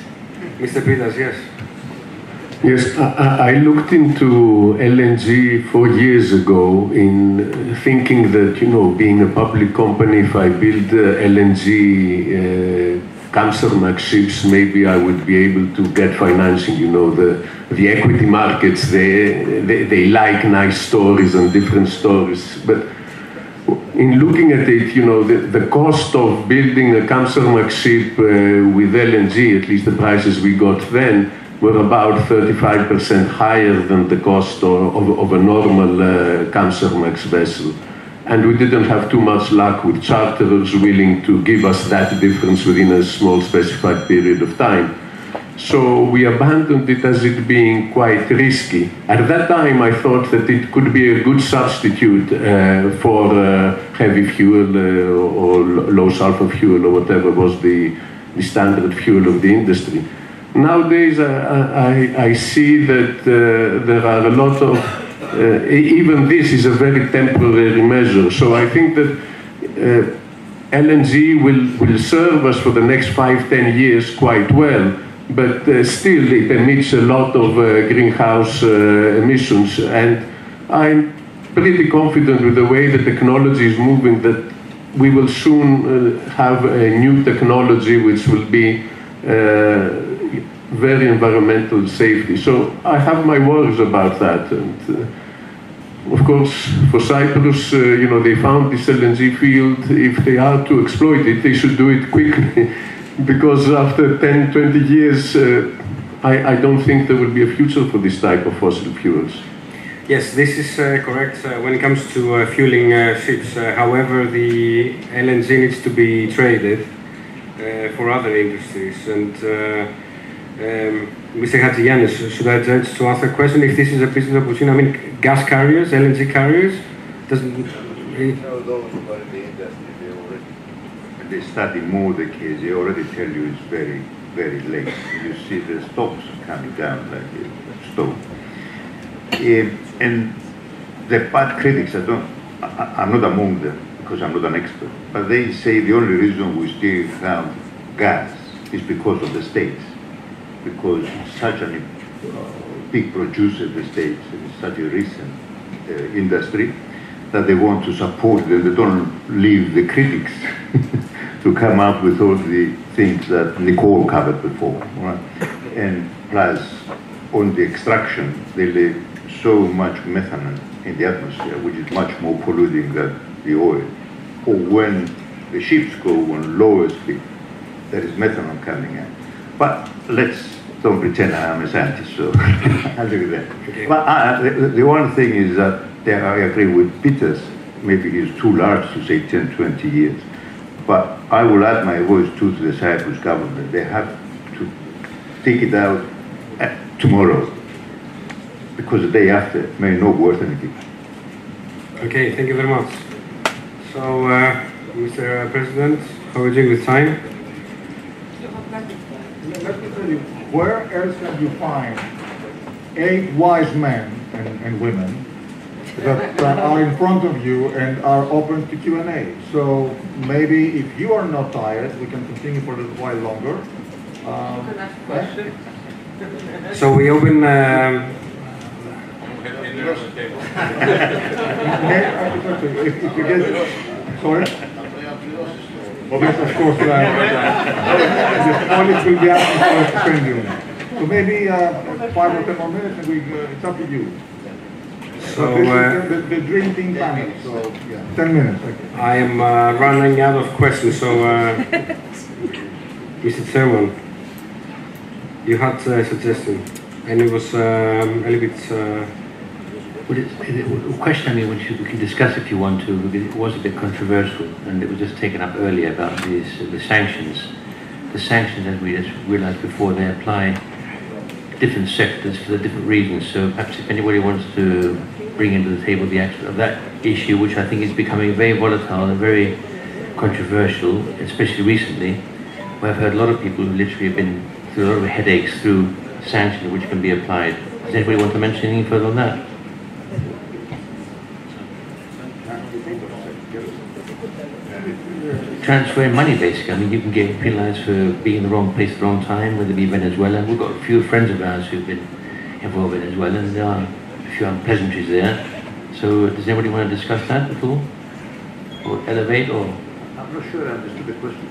Mr. Pittas, yes. Yes, I, I looked into LNG four years ago in thinking that, you know, being a public company, if I build uh, LNG uh, ships, maybe I would be able to get financing. You know, the, the equity markets, they, they, they like nice stories and different stories. But in looking at it, you know, the, the cost of building a Kamsarmax ship uh, with LNG, at least the prices we got then, were about 35% higher than the cost of, of, of a normal uh, Kamsarmax vessel. And we didn't have too much luck with charterers willing to give us that difference within a small specified period of time. So we abandoned it as it being quite risky. At that time, I thought that it could be a good substitute uh, for uh, heavy fuel uh, or low sulfur fuel or whatever was the, the standard fuel of the industry. Nowadays, I, I, I see that uh, there are a lot of, uh, even this is a very temporary measure. So I think that uh, LNG will, will serve us for the next five, ten years quite well but uh, still it emits a lot of uh, greenhouse uh, emissions and I'm pretty confident with the way the technology is moving that we will soon have a new technology which will be very environmental safety. So I have my worries about that. And, uh, of course, for Cyprus, uh, you know, they found this LNG field. If they are to exploit it, they should do it quickly because after 10, 20 years, uh, I, I, don't think there will be a future for this type of fossil fuels. Yes, this is uh, correct uh, when it comes to uh, fueling ships. However, the LNG needs to be traded for other industries. And um, Mr. Hadjiannis, should I judge to answer the question if this is a business opportunity? I mean, gas carriers, LNG carriers, doesn't. Really they study more the case, they already tell you it's very, very late. You see the stocks coming down like a stone. And the bad critics, I don't, I, am not among them because I'm not an expert, but they say the only reason we still have gas is because of the states, because it's such a uh, big producer, the states, it's such a recent uh, industry that they want to support it. They don't leave the critics to come up with all the things that Nicole covered before. Right? And plus, on the extraction, they leave so much methane in the atmosphere, which is much more polluting than the oil. Or when the ships go on lower speed, there is methanol coming in. But let's don't pretend I am a scientist, so I'll do that. But uh, the, the, one thing is that I agree with Pittas, maybe he's too large to say 10, 20 years. But I will add my voice too to the Cyprus government. They have to take it out tomorrow because the day after may not worth anything. Okay, thank you very much. So, uh, Mr. President, how are we doing with time? Let me tell you, where else can you find eight wise men and, and women that, that are in front of you and are open to Q&A. So maybe if you are not tired, we can continue for a little while longer. Um, so we open. Um, if, if you get, sorry. Well, yes, of course, uh, the colleagues will be asking for a. So maybe uh, five or ten more minutes, and we, uh, it's up to you. So uh, the, the dream team panel. So yeah, ten minutes. Okay. I am uh, running out of questions. So, uh, Mr. Chairman, you had a suggestion, and it was um, a little bit. It, question, I mean, which we can discuss if you want to, because it was a bit controversial, and it was just taken up earlier about these the sanctions. The sanctions, as we just realised before, they apply different sectors for the different reasons. So perhaps if anybody wants to bring into the table the aspect of that issue, which I think is becoming very volatile and very controversial, especially recently, where I've heard a lot of people who literally have been through a lot of headaches through sanctions which can be applied. Does anybody want to mention anything further on that? Transferring money, basically. I mean, you can get penalised for being in the wrong place at the wrong time, whether it be Venezuela. We've got a few friends of ours who've been involved in Venezuela, and there are a few unpleasantries there. So does anybody want to discuss that at all? Or elevate or? I'm not sure I understood the question.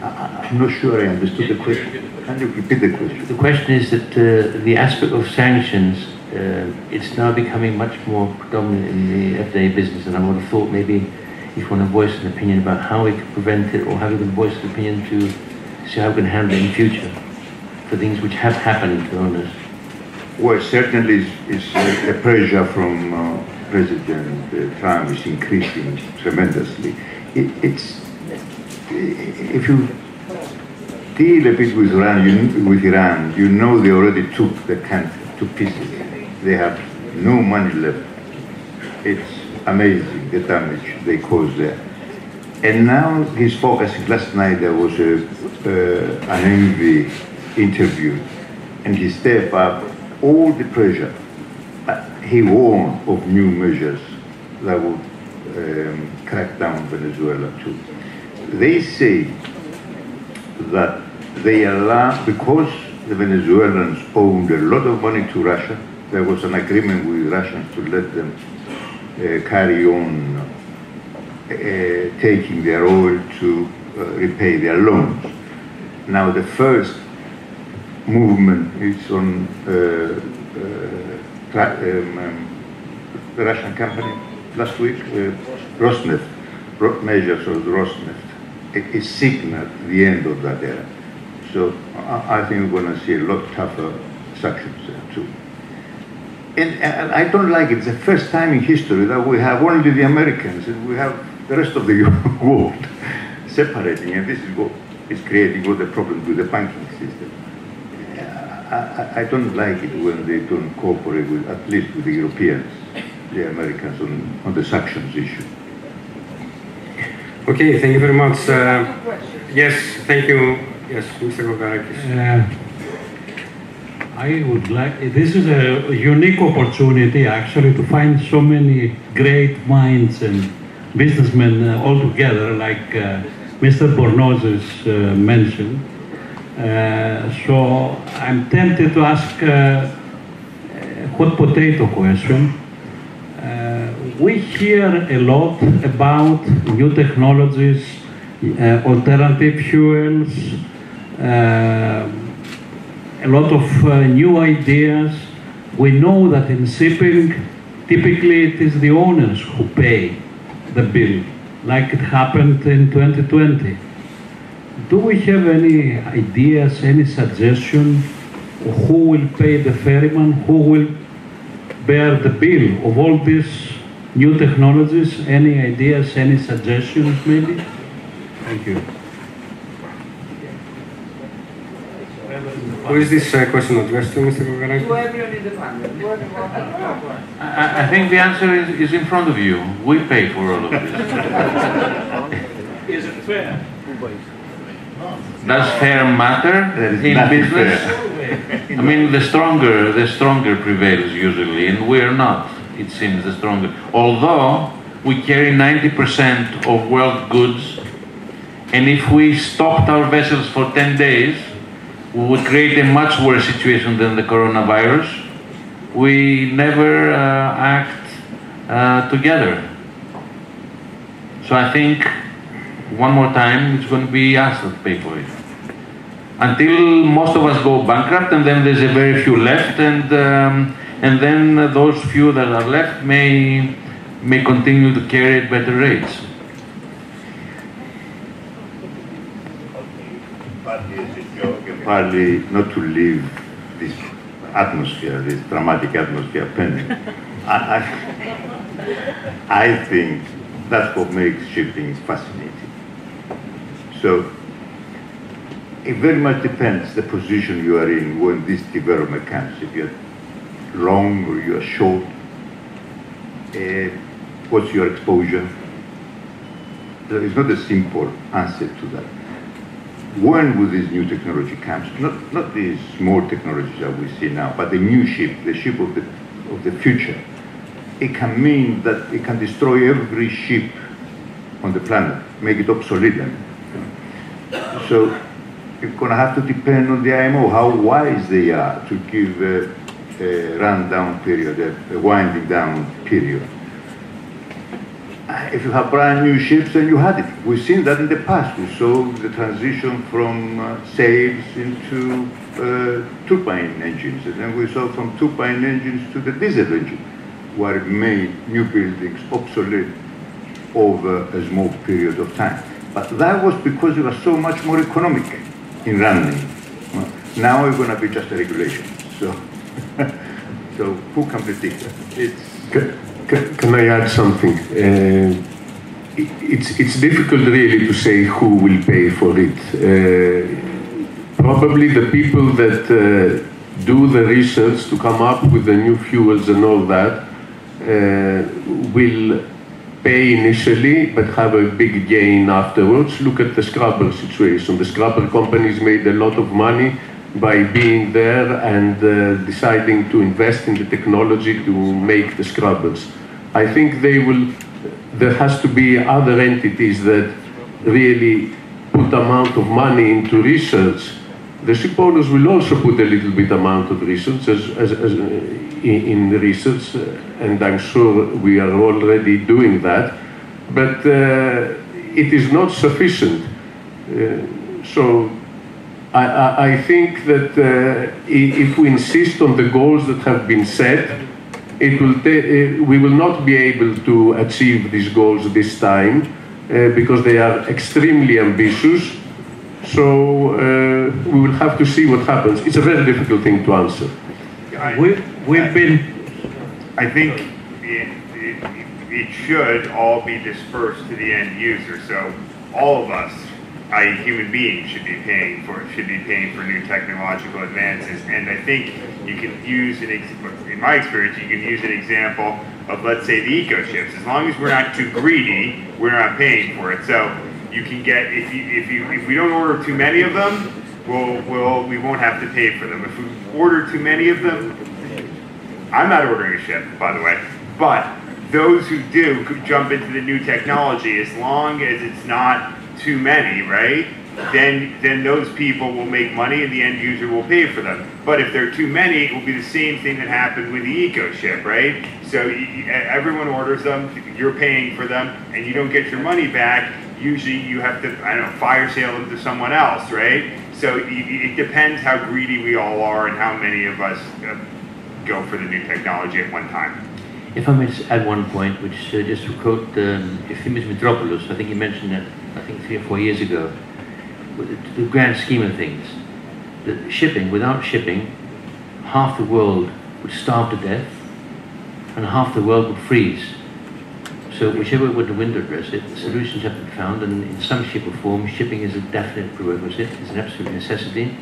I, am not sure I understood the question. Can you repeat the question? The question is that uh, the aspect of sanctions, uh, it's now becoming much more predominant in the everyday business, and I would have thought maybe if to voice an opinion about how we can prevent it, or how we can voice an opinion to see how we can handle it in future for things which have happened to owners. Well, certainly is, a, the pressure from uh, President uh, Trump is increasing tremendously. It, it's if you deal a bit with Iran, you, with Iran, you know they already took the country to pieces. They have no money left. It's amazing the damage they caused there. And now he's focusing. Last night there was a, uh, an envy interview, and he stepped up all the pressure. He warned of new measures that would um, crack down Venezuela too. They say that they allow, because the Venezuelans owed a lot of money to Russia, there was an agreement with Russians to let them carry on uh, taking their oil to uh, repay their loans. Now the first movement is on uh, uh, um, um, the Russian company last week, uh, Rosneft, measures of Rosneft. It, it signaled the end of that era. So I, I think we're going to see a lot tougher sanctions. And, and, I don't like it. It's the first time in history that we have only the Americans and we have the rest of the world separating, and this is what is creating all the problems with the banking system. I, I, don't like it when they don't cooperate with, at least with the Europeans, the Americans on, on the sanctions issue. Okay, thank you very much. Uh, yes, thank you. Yes, Mr. Gogarakis. Uh, I would like, this is a unique opportunity actually to find so many great minds and businessmen uh, all together, like uh, Mr. Bornozis uh, mentioned. Uh, so I'm tempted to ask a hot potato question. Uh, we hear a lot about new technologies, uh, alternative fuels, a lot of uh, new ideas. We know that in shipping, typically it is the owners who pay the bill, like it happened in 2020. Do we have any ideas, any suggestion who will pay the ferryman, who will bear the bill of all these new technologies? Any ideas, any suggestions maybe? Thank you. Who is this uh, question addressed to, Mr. Gogarakis? I, I think the answer is, is in front of you. We pay for all of this. is it fair? Does fair matter in business? I mean, the stronger, the stronger prevails usually, and we're not. It seems the stronger. Although we carry 90% of world goods, and if we stopped our vessels for 10 days, we would create a much worse situation than the coronavirus. We never uh, act uh, together. So I think one more time it's going to be us that pay for it. Until most of us go bankrupt, and then there's a very few left, and um, and then those few that are left may may continue to carry at better rates. Partly not to leave this atmosphere, this dramatic atmosphere pending. I, I, I think that's what makes shipping fascinating. So it very much depends the position you are in when this development comes. If you're long or you're short, uh, what's your exposure? There is not a simple answer to that when will this new technology comes, not, not these small technologies that we see now, but the new ship, the ship of the, of the future, it can mean that it can destroy every ship on the planet, make it obsolete. So you're going to have to depend on the IMO, how wise they are to give a, a rundown period, a, a winding down period if you have brand new ships, then you had it. We've seen that in the past. We saw the transition from uh, sails into uh, turbine engines, and then we saw from turbine engines to the diesel engine, where it made new buildings obsolete over a small period of time. But that was because it was so much more economic in running. Now it's going to be just a regulation. So, so who can predict that? It's good. Can, can I add something? Uh, it's, it's difficult really to say who will pay for it. Uh, probably the people that uh, do the research to come up with the new fuels and all that uh, will pay initially but have a big gain afterwards. Look at the scrubber situation. The scrubber companies made a lot of money by being there and uh, deciding to invest in the technology to make the scrubbers. I think they will, there has to be other entities that really put amount of money into research. The shipowners will also put a little bit amount of research as, as, as uh, in, in research, uh, and I'm sure we are already doing that. But uh, it is not sufficient. Uh, so I, I, think that uh, if we insist on the goals that have been set, it will uh, we will not be able to achieve these goals this time uh, because they are extremely ambitious. So uh, we will have to see what happens. It's a very difficult thing to answer. We, we've been. I think it, it, it should all be dispersed to the end user. So all of us, i.e., human beings, should be paying for should be paying for new technological advances. And I think you can use an in my experience, you can use an example of let's say the eco ships. As long as we're not too greedy, we're not paying for it. So you can get if you if you if we don't order too many of them, we'll we'll we won't have to pay for them. If we order too many of them, I'm not ordering a ship, by the way, but those who do could jump into the new technology as long as it's not too many, right? Then then those people will make money and the end user will pay for them. But if there are too many, it will be the same thing that happened with the eco ship, right? So y- y- everyone orders them, you're paying for them, and you don't get your money back. Usually you have to, I don't know, fire sale them to someone else, right? So y- it depends how greedy we all are and how many of us uh, go for the new technology at one time. If I may just add one point, which uh, just to quote um, Efthymios Mitropoulos, I think he mentioned it, I think three or four years ago, the, grand scheme of things, that shipping, without shipping, half the world would starve to death and half the world would freeze. So whichever way the wind address it, the solutions have been found and in some shape or form, shipping is a definite prerequisite, it's an absolute necessity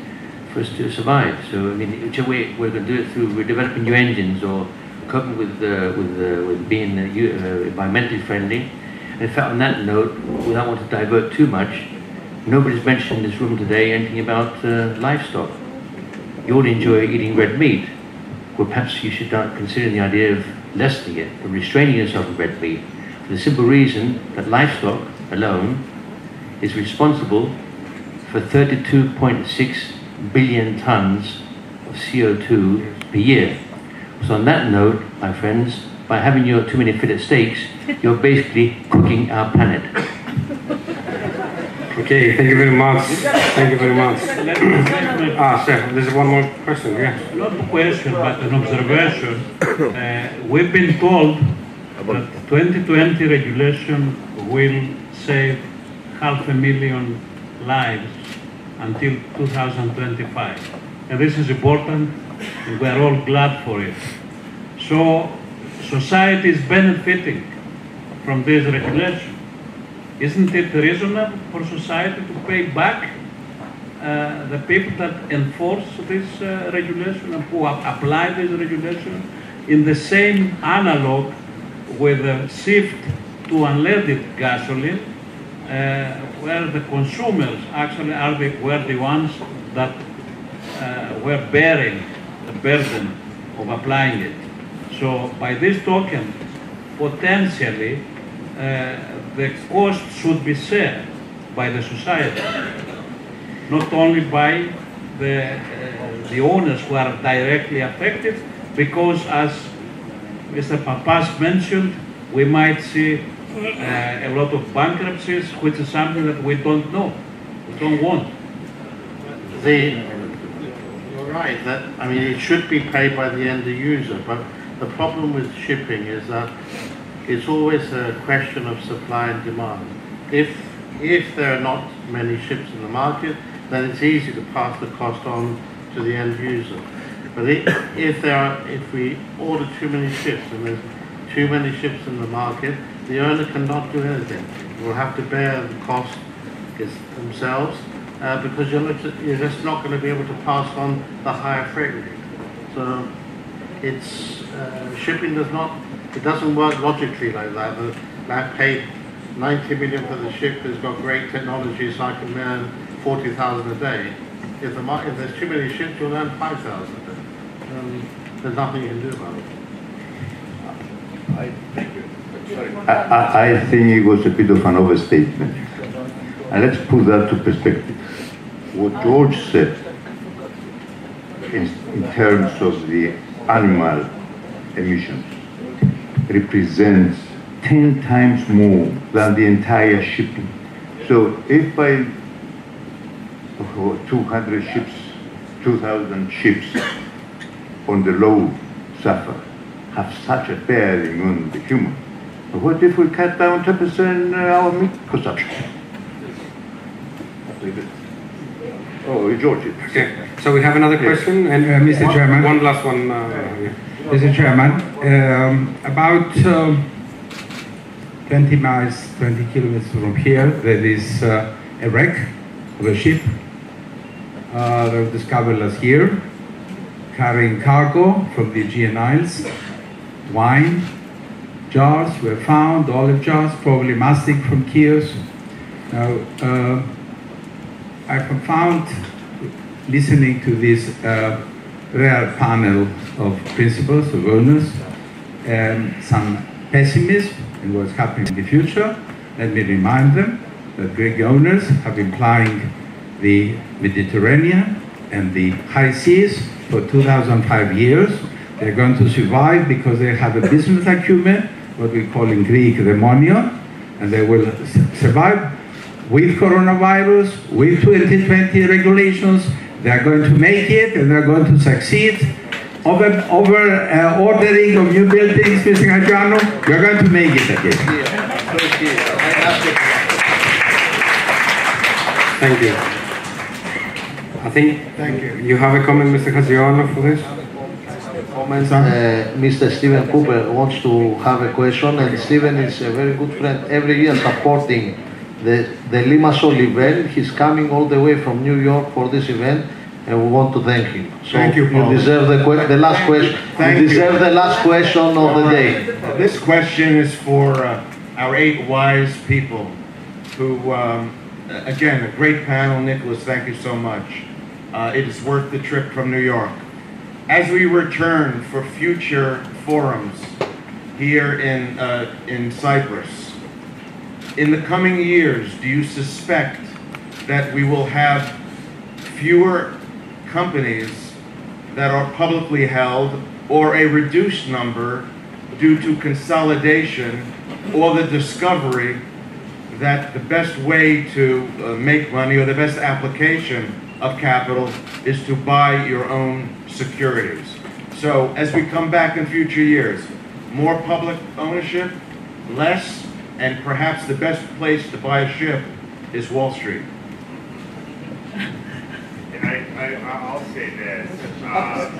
for us to survive. So I mean, whichever way we're going to do it through, we're developing new engines or coping with uh, with uh, with being uh, uh, environmentally friendly. In fact, on that note, without wanting to divert too much, nobody's mentioned in this room today anything about uh, livestock. You all enjoy eating red meat. Well, perhaps you should start considering the idea of lessening it of restraining yourself from red meat for the simple reason that livestock alone is responsible for 32.6 billion tons of CO2 per year. So on that note, my friends, by having your too many fillet steaks, you're basically cooking our planet. Okay, thank you very much. Thank you very much. ah, sir, there's one more question. Yeah. Not a question, but an observation. Uh, we've been told that 2020 regulation will save half a million lives until 2025. And this is important, and we're all glad for it. So, society is benefiting from this regulation. Isn't it reasonable for society to pay back uh, the people that enforce this uh, regulation and who ap- apply this regulation in the same analog with the shift to unleaded gasoline, uh, where the consumers actually are the, were the ones that uh, were bearing the burden of applying it. So by this token, potentially, uh, the cost should be shared by the society, not only by the, uh, the owners who are directly affected, because as Mr. Pappas mentioned, we might see uh, a lot of bankruptcies, which is something that we don't know, we don't want. The, you're right, that, I mean, it should be paid by the end user, but the problem with shipping is that it's always a question of supply and demand. If, if there are not many ships in the market, then it's easy to pass the cost on to the end user. But if there are, if we order too many ships and there's too many ships in the market, the owner cannot do anything. Will have to bear the cost themselves, uh, because you're, you're just not going to be able to pass on the higher freight rate. So it's uh, shipping does not it doesn't work logically like that. The, I paid 90 million for the ship. It's got great technology, so I can earn 40,000 a day. If, the, mar- if there's too many ships, you'll earn 5,000 a day. Um, there's nothing you can do about it. I, I, I think it was a bit of an overstatement. And let's put that to perspective. What George said in, in terms of the animal emissions represents 10 times more than the entire shipping. So if by oh, 200 ships, 2,000 ships on the low sulfur have such a bearing on the human, what if we cut down 10% our meat consumption? Oh, George. Okay, so we have another question, and Uh, Mr. one- Chairman. one last one. Uh. Mr. Chairman, um, about um, 20 miles, 20 kilometers from here, there is uh, a wreck of a ship uh, that was discovered last year, carrying cargo from the Aegean Isles, wine, jars were found, olive jars, probably mastic from Chios. Now, uh, I found, listening to this uh, rare panel of principals, of owners, um, some pessimism in what's happening in the future. Let me remind them that Greek owners have been plying the Mediterranean and the high seas for 2005 years. They're going to survive because they have a business acumen, what we call in Greek the monio, and they will survive with coronavirus, with 2020 regulations. They are going to make it and they're going to succeed. Over, over uh, ordering of new buildings, Mr. Hajioannou, we're going to make it again. Thank you. I think Thank you. you have a comment, Mr. Hajioannou, for this? Comments. Sir? Uh, Mr. Stephen Cooper wants to have a question, and Stephen is a very good friend. Every year supporting the the Limassol event. He's coming all the way from New York for this event, and we want to thank him. So Thank you, Paul. You deserve the, que- the last question. Thank you you. deserve the last question of the day. This question is for uh, our eight wise people who, um, again, a great panel. Nicholas, thank you so much. Uh, it is worth the trip from New York. As we return for future forums here in, uh, in Cyprus, in the coming years, do you suspect that we will have fewer companies that are publicly held or a reduced number due to consolidation or the discovery that the best way to uh, make money or the best application of capital is to buy your own securities. So as we come back in future years, more public ownership, less, and perhaps the best place to buy a ship is Wall Street. I, I, I'll say this. Uh,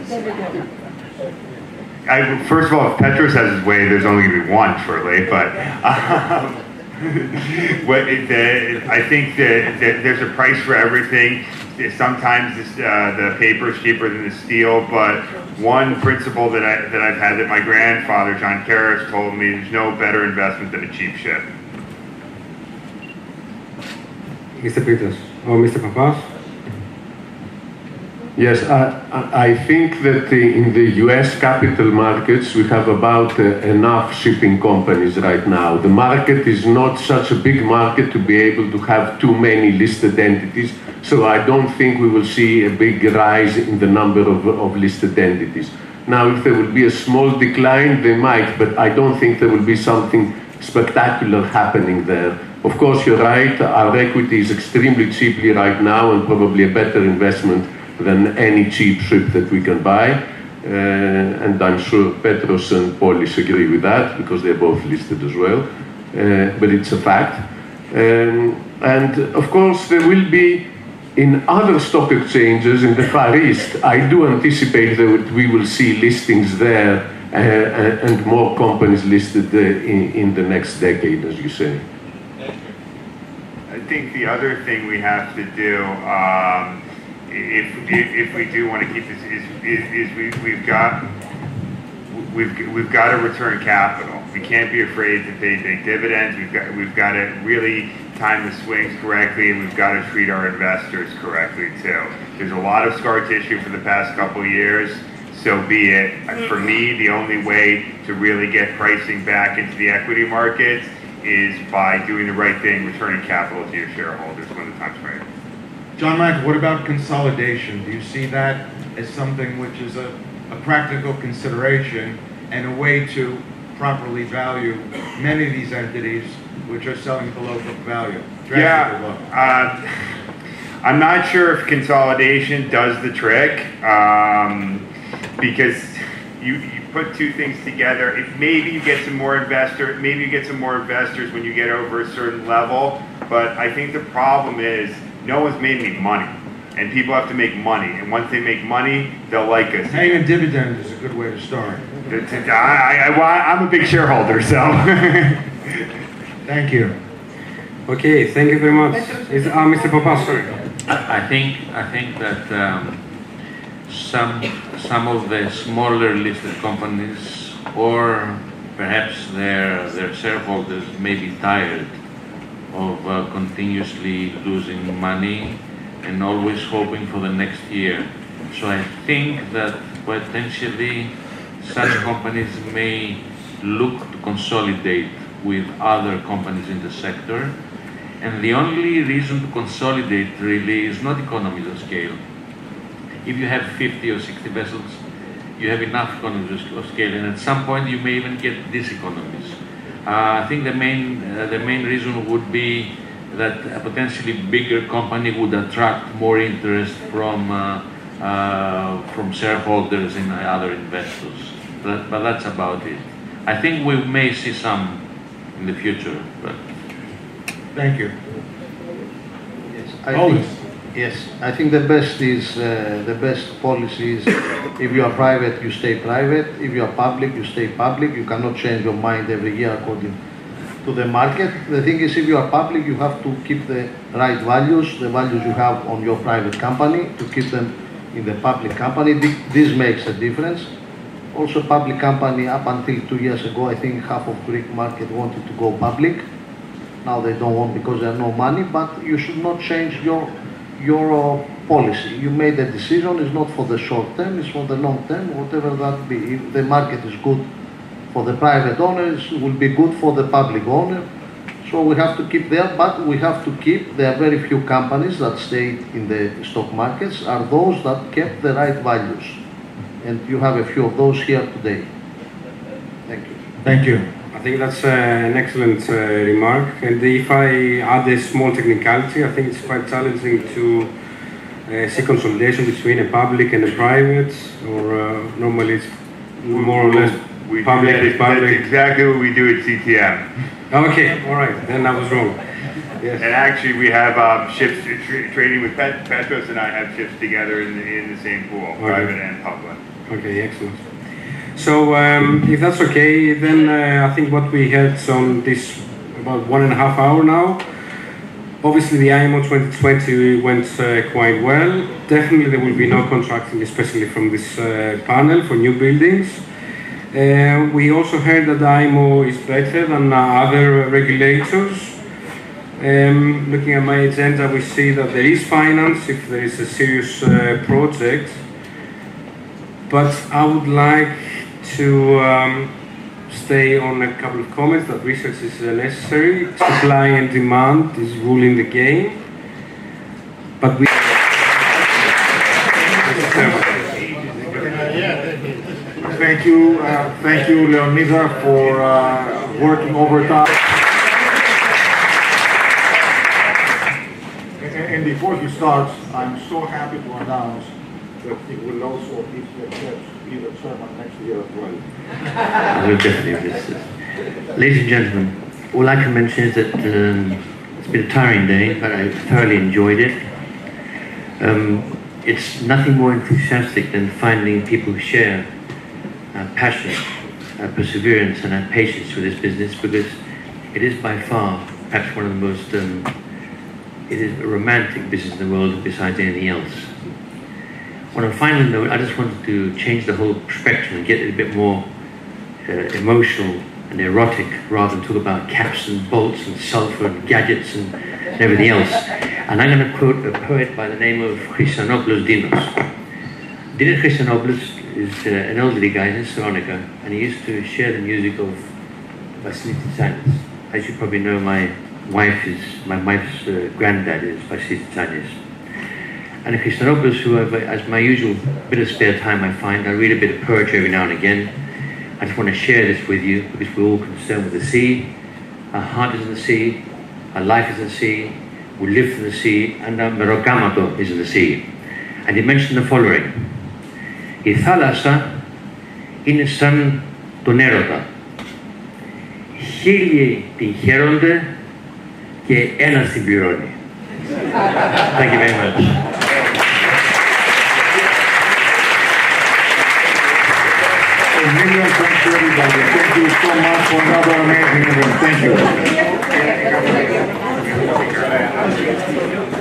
I, first of all, if Petros has his way, there's only going to be one shortly. But um, what the, I think that, there's a price for everything. Sometimes this, uh, the paper is cheaper than the steel, but one principle that I that I've had that my grandfather John Karras told me: there's no better investment than a cheap ship. Mr. Pittas or Mr. Pappas? Yes, I, I think that in the US capital markets we have about uh, enough shipping companies right now. The market is not such a big market to be able to have too many listed entities, so I don't think we will see a big rise in the number of, of listed entities. Now, if there will be a small decline, they might, but I don't think there will be something spectacular happening there. Of course, you're right, our equity is extremely cheaply right now and probably a better investment than any cheap ship that we can buy. Uh, and I'm sure Petros and Polys agree with that because they're both listed as well. Uh, but it's a fact. Um, and of course, there will be in other stock exchanges in the Far East. I do anticipate that we will see listings there uh, and and more companies listed uh, in, in the next decade, as you say. I think the other thing we have to do, um, if, if, if we do want to keep this, is, is, is we, we've got, we've, we've got to return capital. We can't be afraid to pay big dividends. We've got, we've got to really time the swings correctly, and we've got to treat our investors correctly too. There's a lot of scar tissue for the past couple years. So be it. For me, the only way to really get pricing back into the equity markets is by doing the right thing, returning capital to your shareholders when the time's right. John Michael, what about consolidation? Do you see that as something which is a, a practical consideration and a way to properly value many of these entities which are selling below book value? Yeah, uh, I'm not sure if consolidation does the trick, um, because you, you put two things together. If maybe you get some more investor, maybe you get some more investors when you get over a certain level. But I think the problem is no one's made any money, and people have to make money. And once they make money, they'll like us. Paying a dividend is a good way to start. I, I, I, I'm a big shareholder, so. Thank you. Okay, thank you very much. Is, uh, Mr. Papa, sorry. I I think, I think that um, some, some of the smaller listed companies or perhaps their, their shareholders may be tired of uh, continuously losing money and always hoping for the next year. So I think that potentially such companies may look to consolidate with other companies in the sector. And the only reason to consolidate really is not economies of scale. If you have 50 or 60 vessels, you have enough economies of scale, and at some point you may even get diseconomies. Uh, I think the main, uh, the main reason would be that a potentially bigger company would attract more interest from, uh, uh, from shareholders and other investors. But, but that's about it. I think we may see some in the future, but Thank you. Yes, I Always. Yes, I think the best is, uh, the best policy is if you are private, you stay private. If you are public, you stay public. You cannot change your mind every year according to the market. The thing is, if you are public, you have to keep the right values, the values you have on your private company, to keep them in the public company. This makes a difference. Also, public company, up until two years ago, I think half of Greek market wanted to go public. Now they don't want because there are no money, but you should not change your your policy. You made a decision, it's not for the short term, it's for the long term, whatever that be. If the market is good for the private owners, it will be good for the public owner. So we have to keep there, but we have to keep, there are very few companies that stayed in the stock markets, are those that kept the right values. And you have a few of those here today. Thank you. Thank you. I think that's uh, an excellent uh, remark. And if I add a small technicality, I think it's quite challenging to uh, see consolidation between a public and a private, or uh, normally it's more or less We public that- with public. That's exactly what we do at CTM. Okay, all right, then I was wrong. Yes. And actually, we have um, ships tra- trading with Pet- Petros, and I have ships together in the, in the same pool, private and public. Okay, excellent. So, um, if that's okay, then uh, I think what we had on this about one and a half hour now. Obviously, the IMO 2020 went uh, quite well. Definitely, there will be no contracting, especially from this uh, panel for new buildings. Uh, we also heard that IMO is better than uh, other regulators. Um, looking at my agenda, we see that there is finance if there is a serious uh, project but I would like to um, stay on a couple of comments that research is uh, necessary. Supply and demand is ruling the game, but we. Thank you, uh, thank you, Leonida, for uh, working overtime. And, before he starts, I'm so happy to announce that he will also be the well. Definitely miss it. Ladies and gentlemen, all I can mention is that um, it's been a tiring day, but I thoroughly enjoyed it. Um, it's nothing more enthusiastic than finding people who share our passion, our perseverance, and our patience with this business because it is by far perhaps one of the most um, it is a romantic business in the world besides anything else. On a final note, I just wanted to change the whole spectrum and get it a bit more uh, emotional and erotic rather than talk about caps and bolts and sulfur and gadgets and everything else. And I'm going to quote a poet by the name of Christianopoulos Dinos. Dinos Christianopoulos is uh, an elderly guy in Thessalonica and he used to share the music of Vasilis Tsitsanis. As you probably know, my wife is, my wife's uh, granddad is Vasilis Tsitsanis. And Christianopoulos, who I've, as my usual bit of spare time I find, I read a bit of poetry every now and again. I just want to share this with you because we're all concerned with the sea. Our heart is in the sea, our life is in the sea, we live from the sea, and our merogamato is in the sea. And he mentioned the following. Η θάλασσα είναι σαν τον έρωτα. Χίλιοι την χαίρονται και ένας την πληρώνει. Thank you very much. Million thanks to everybody. Thank you so much for another amazing event. Thank you.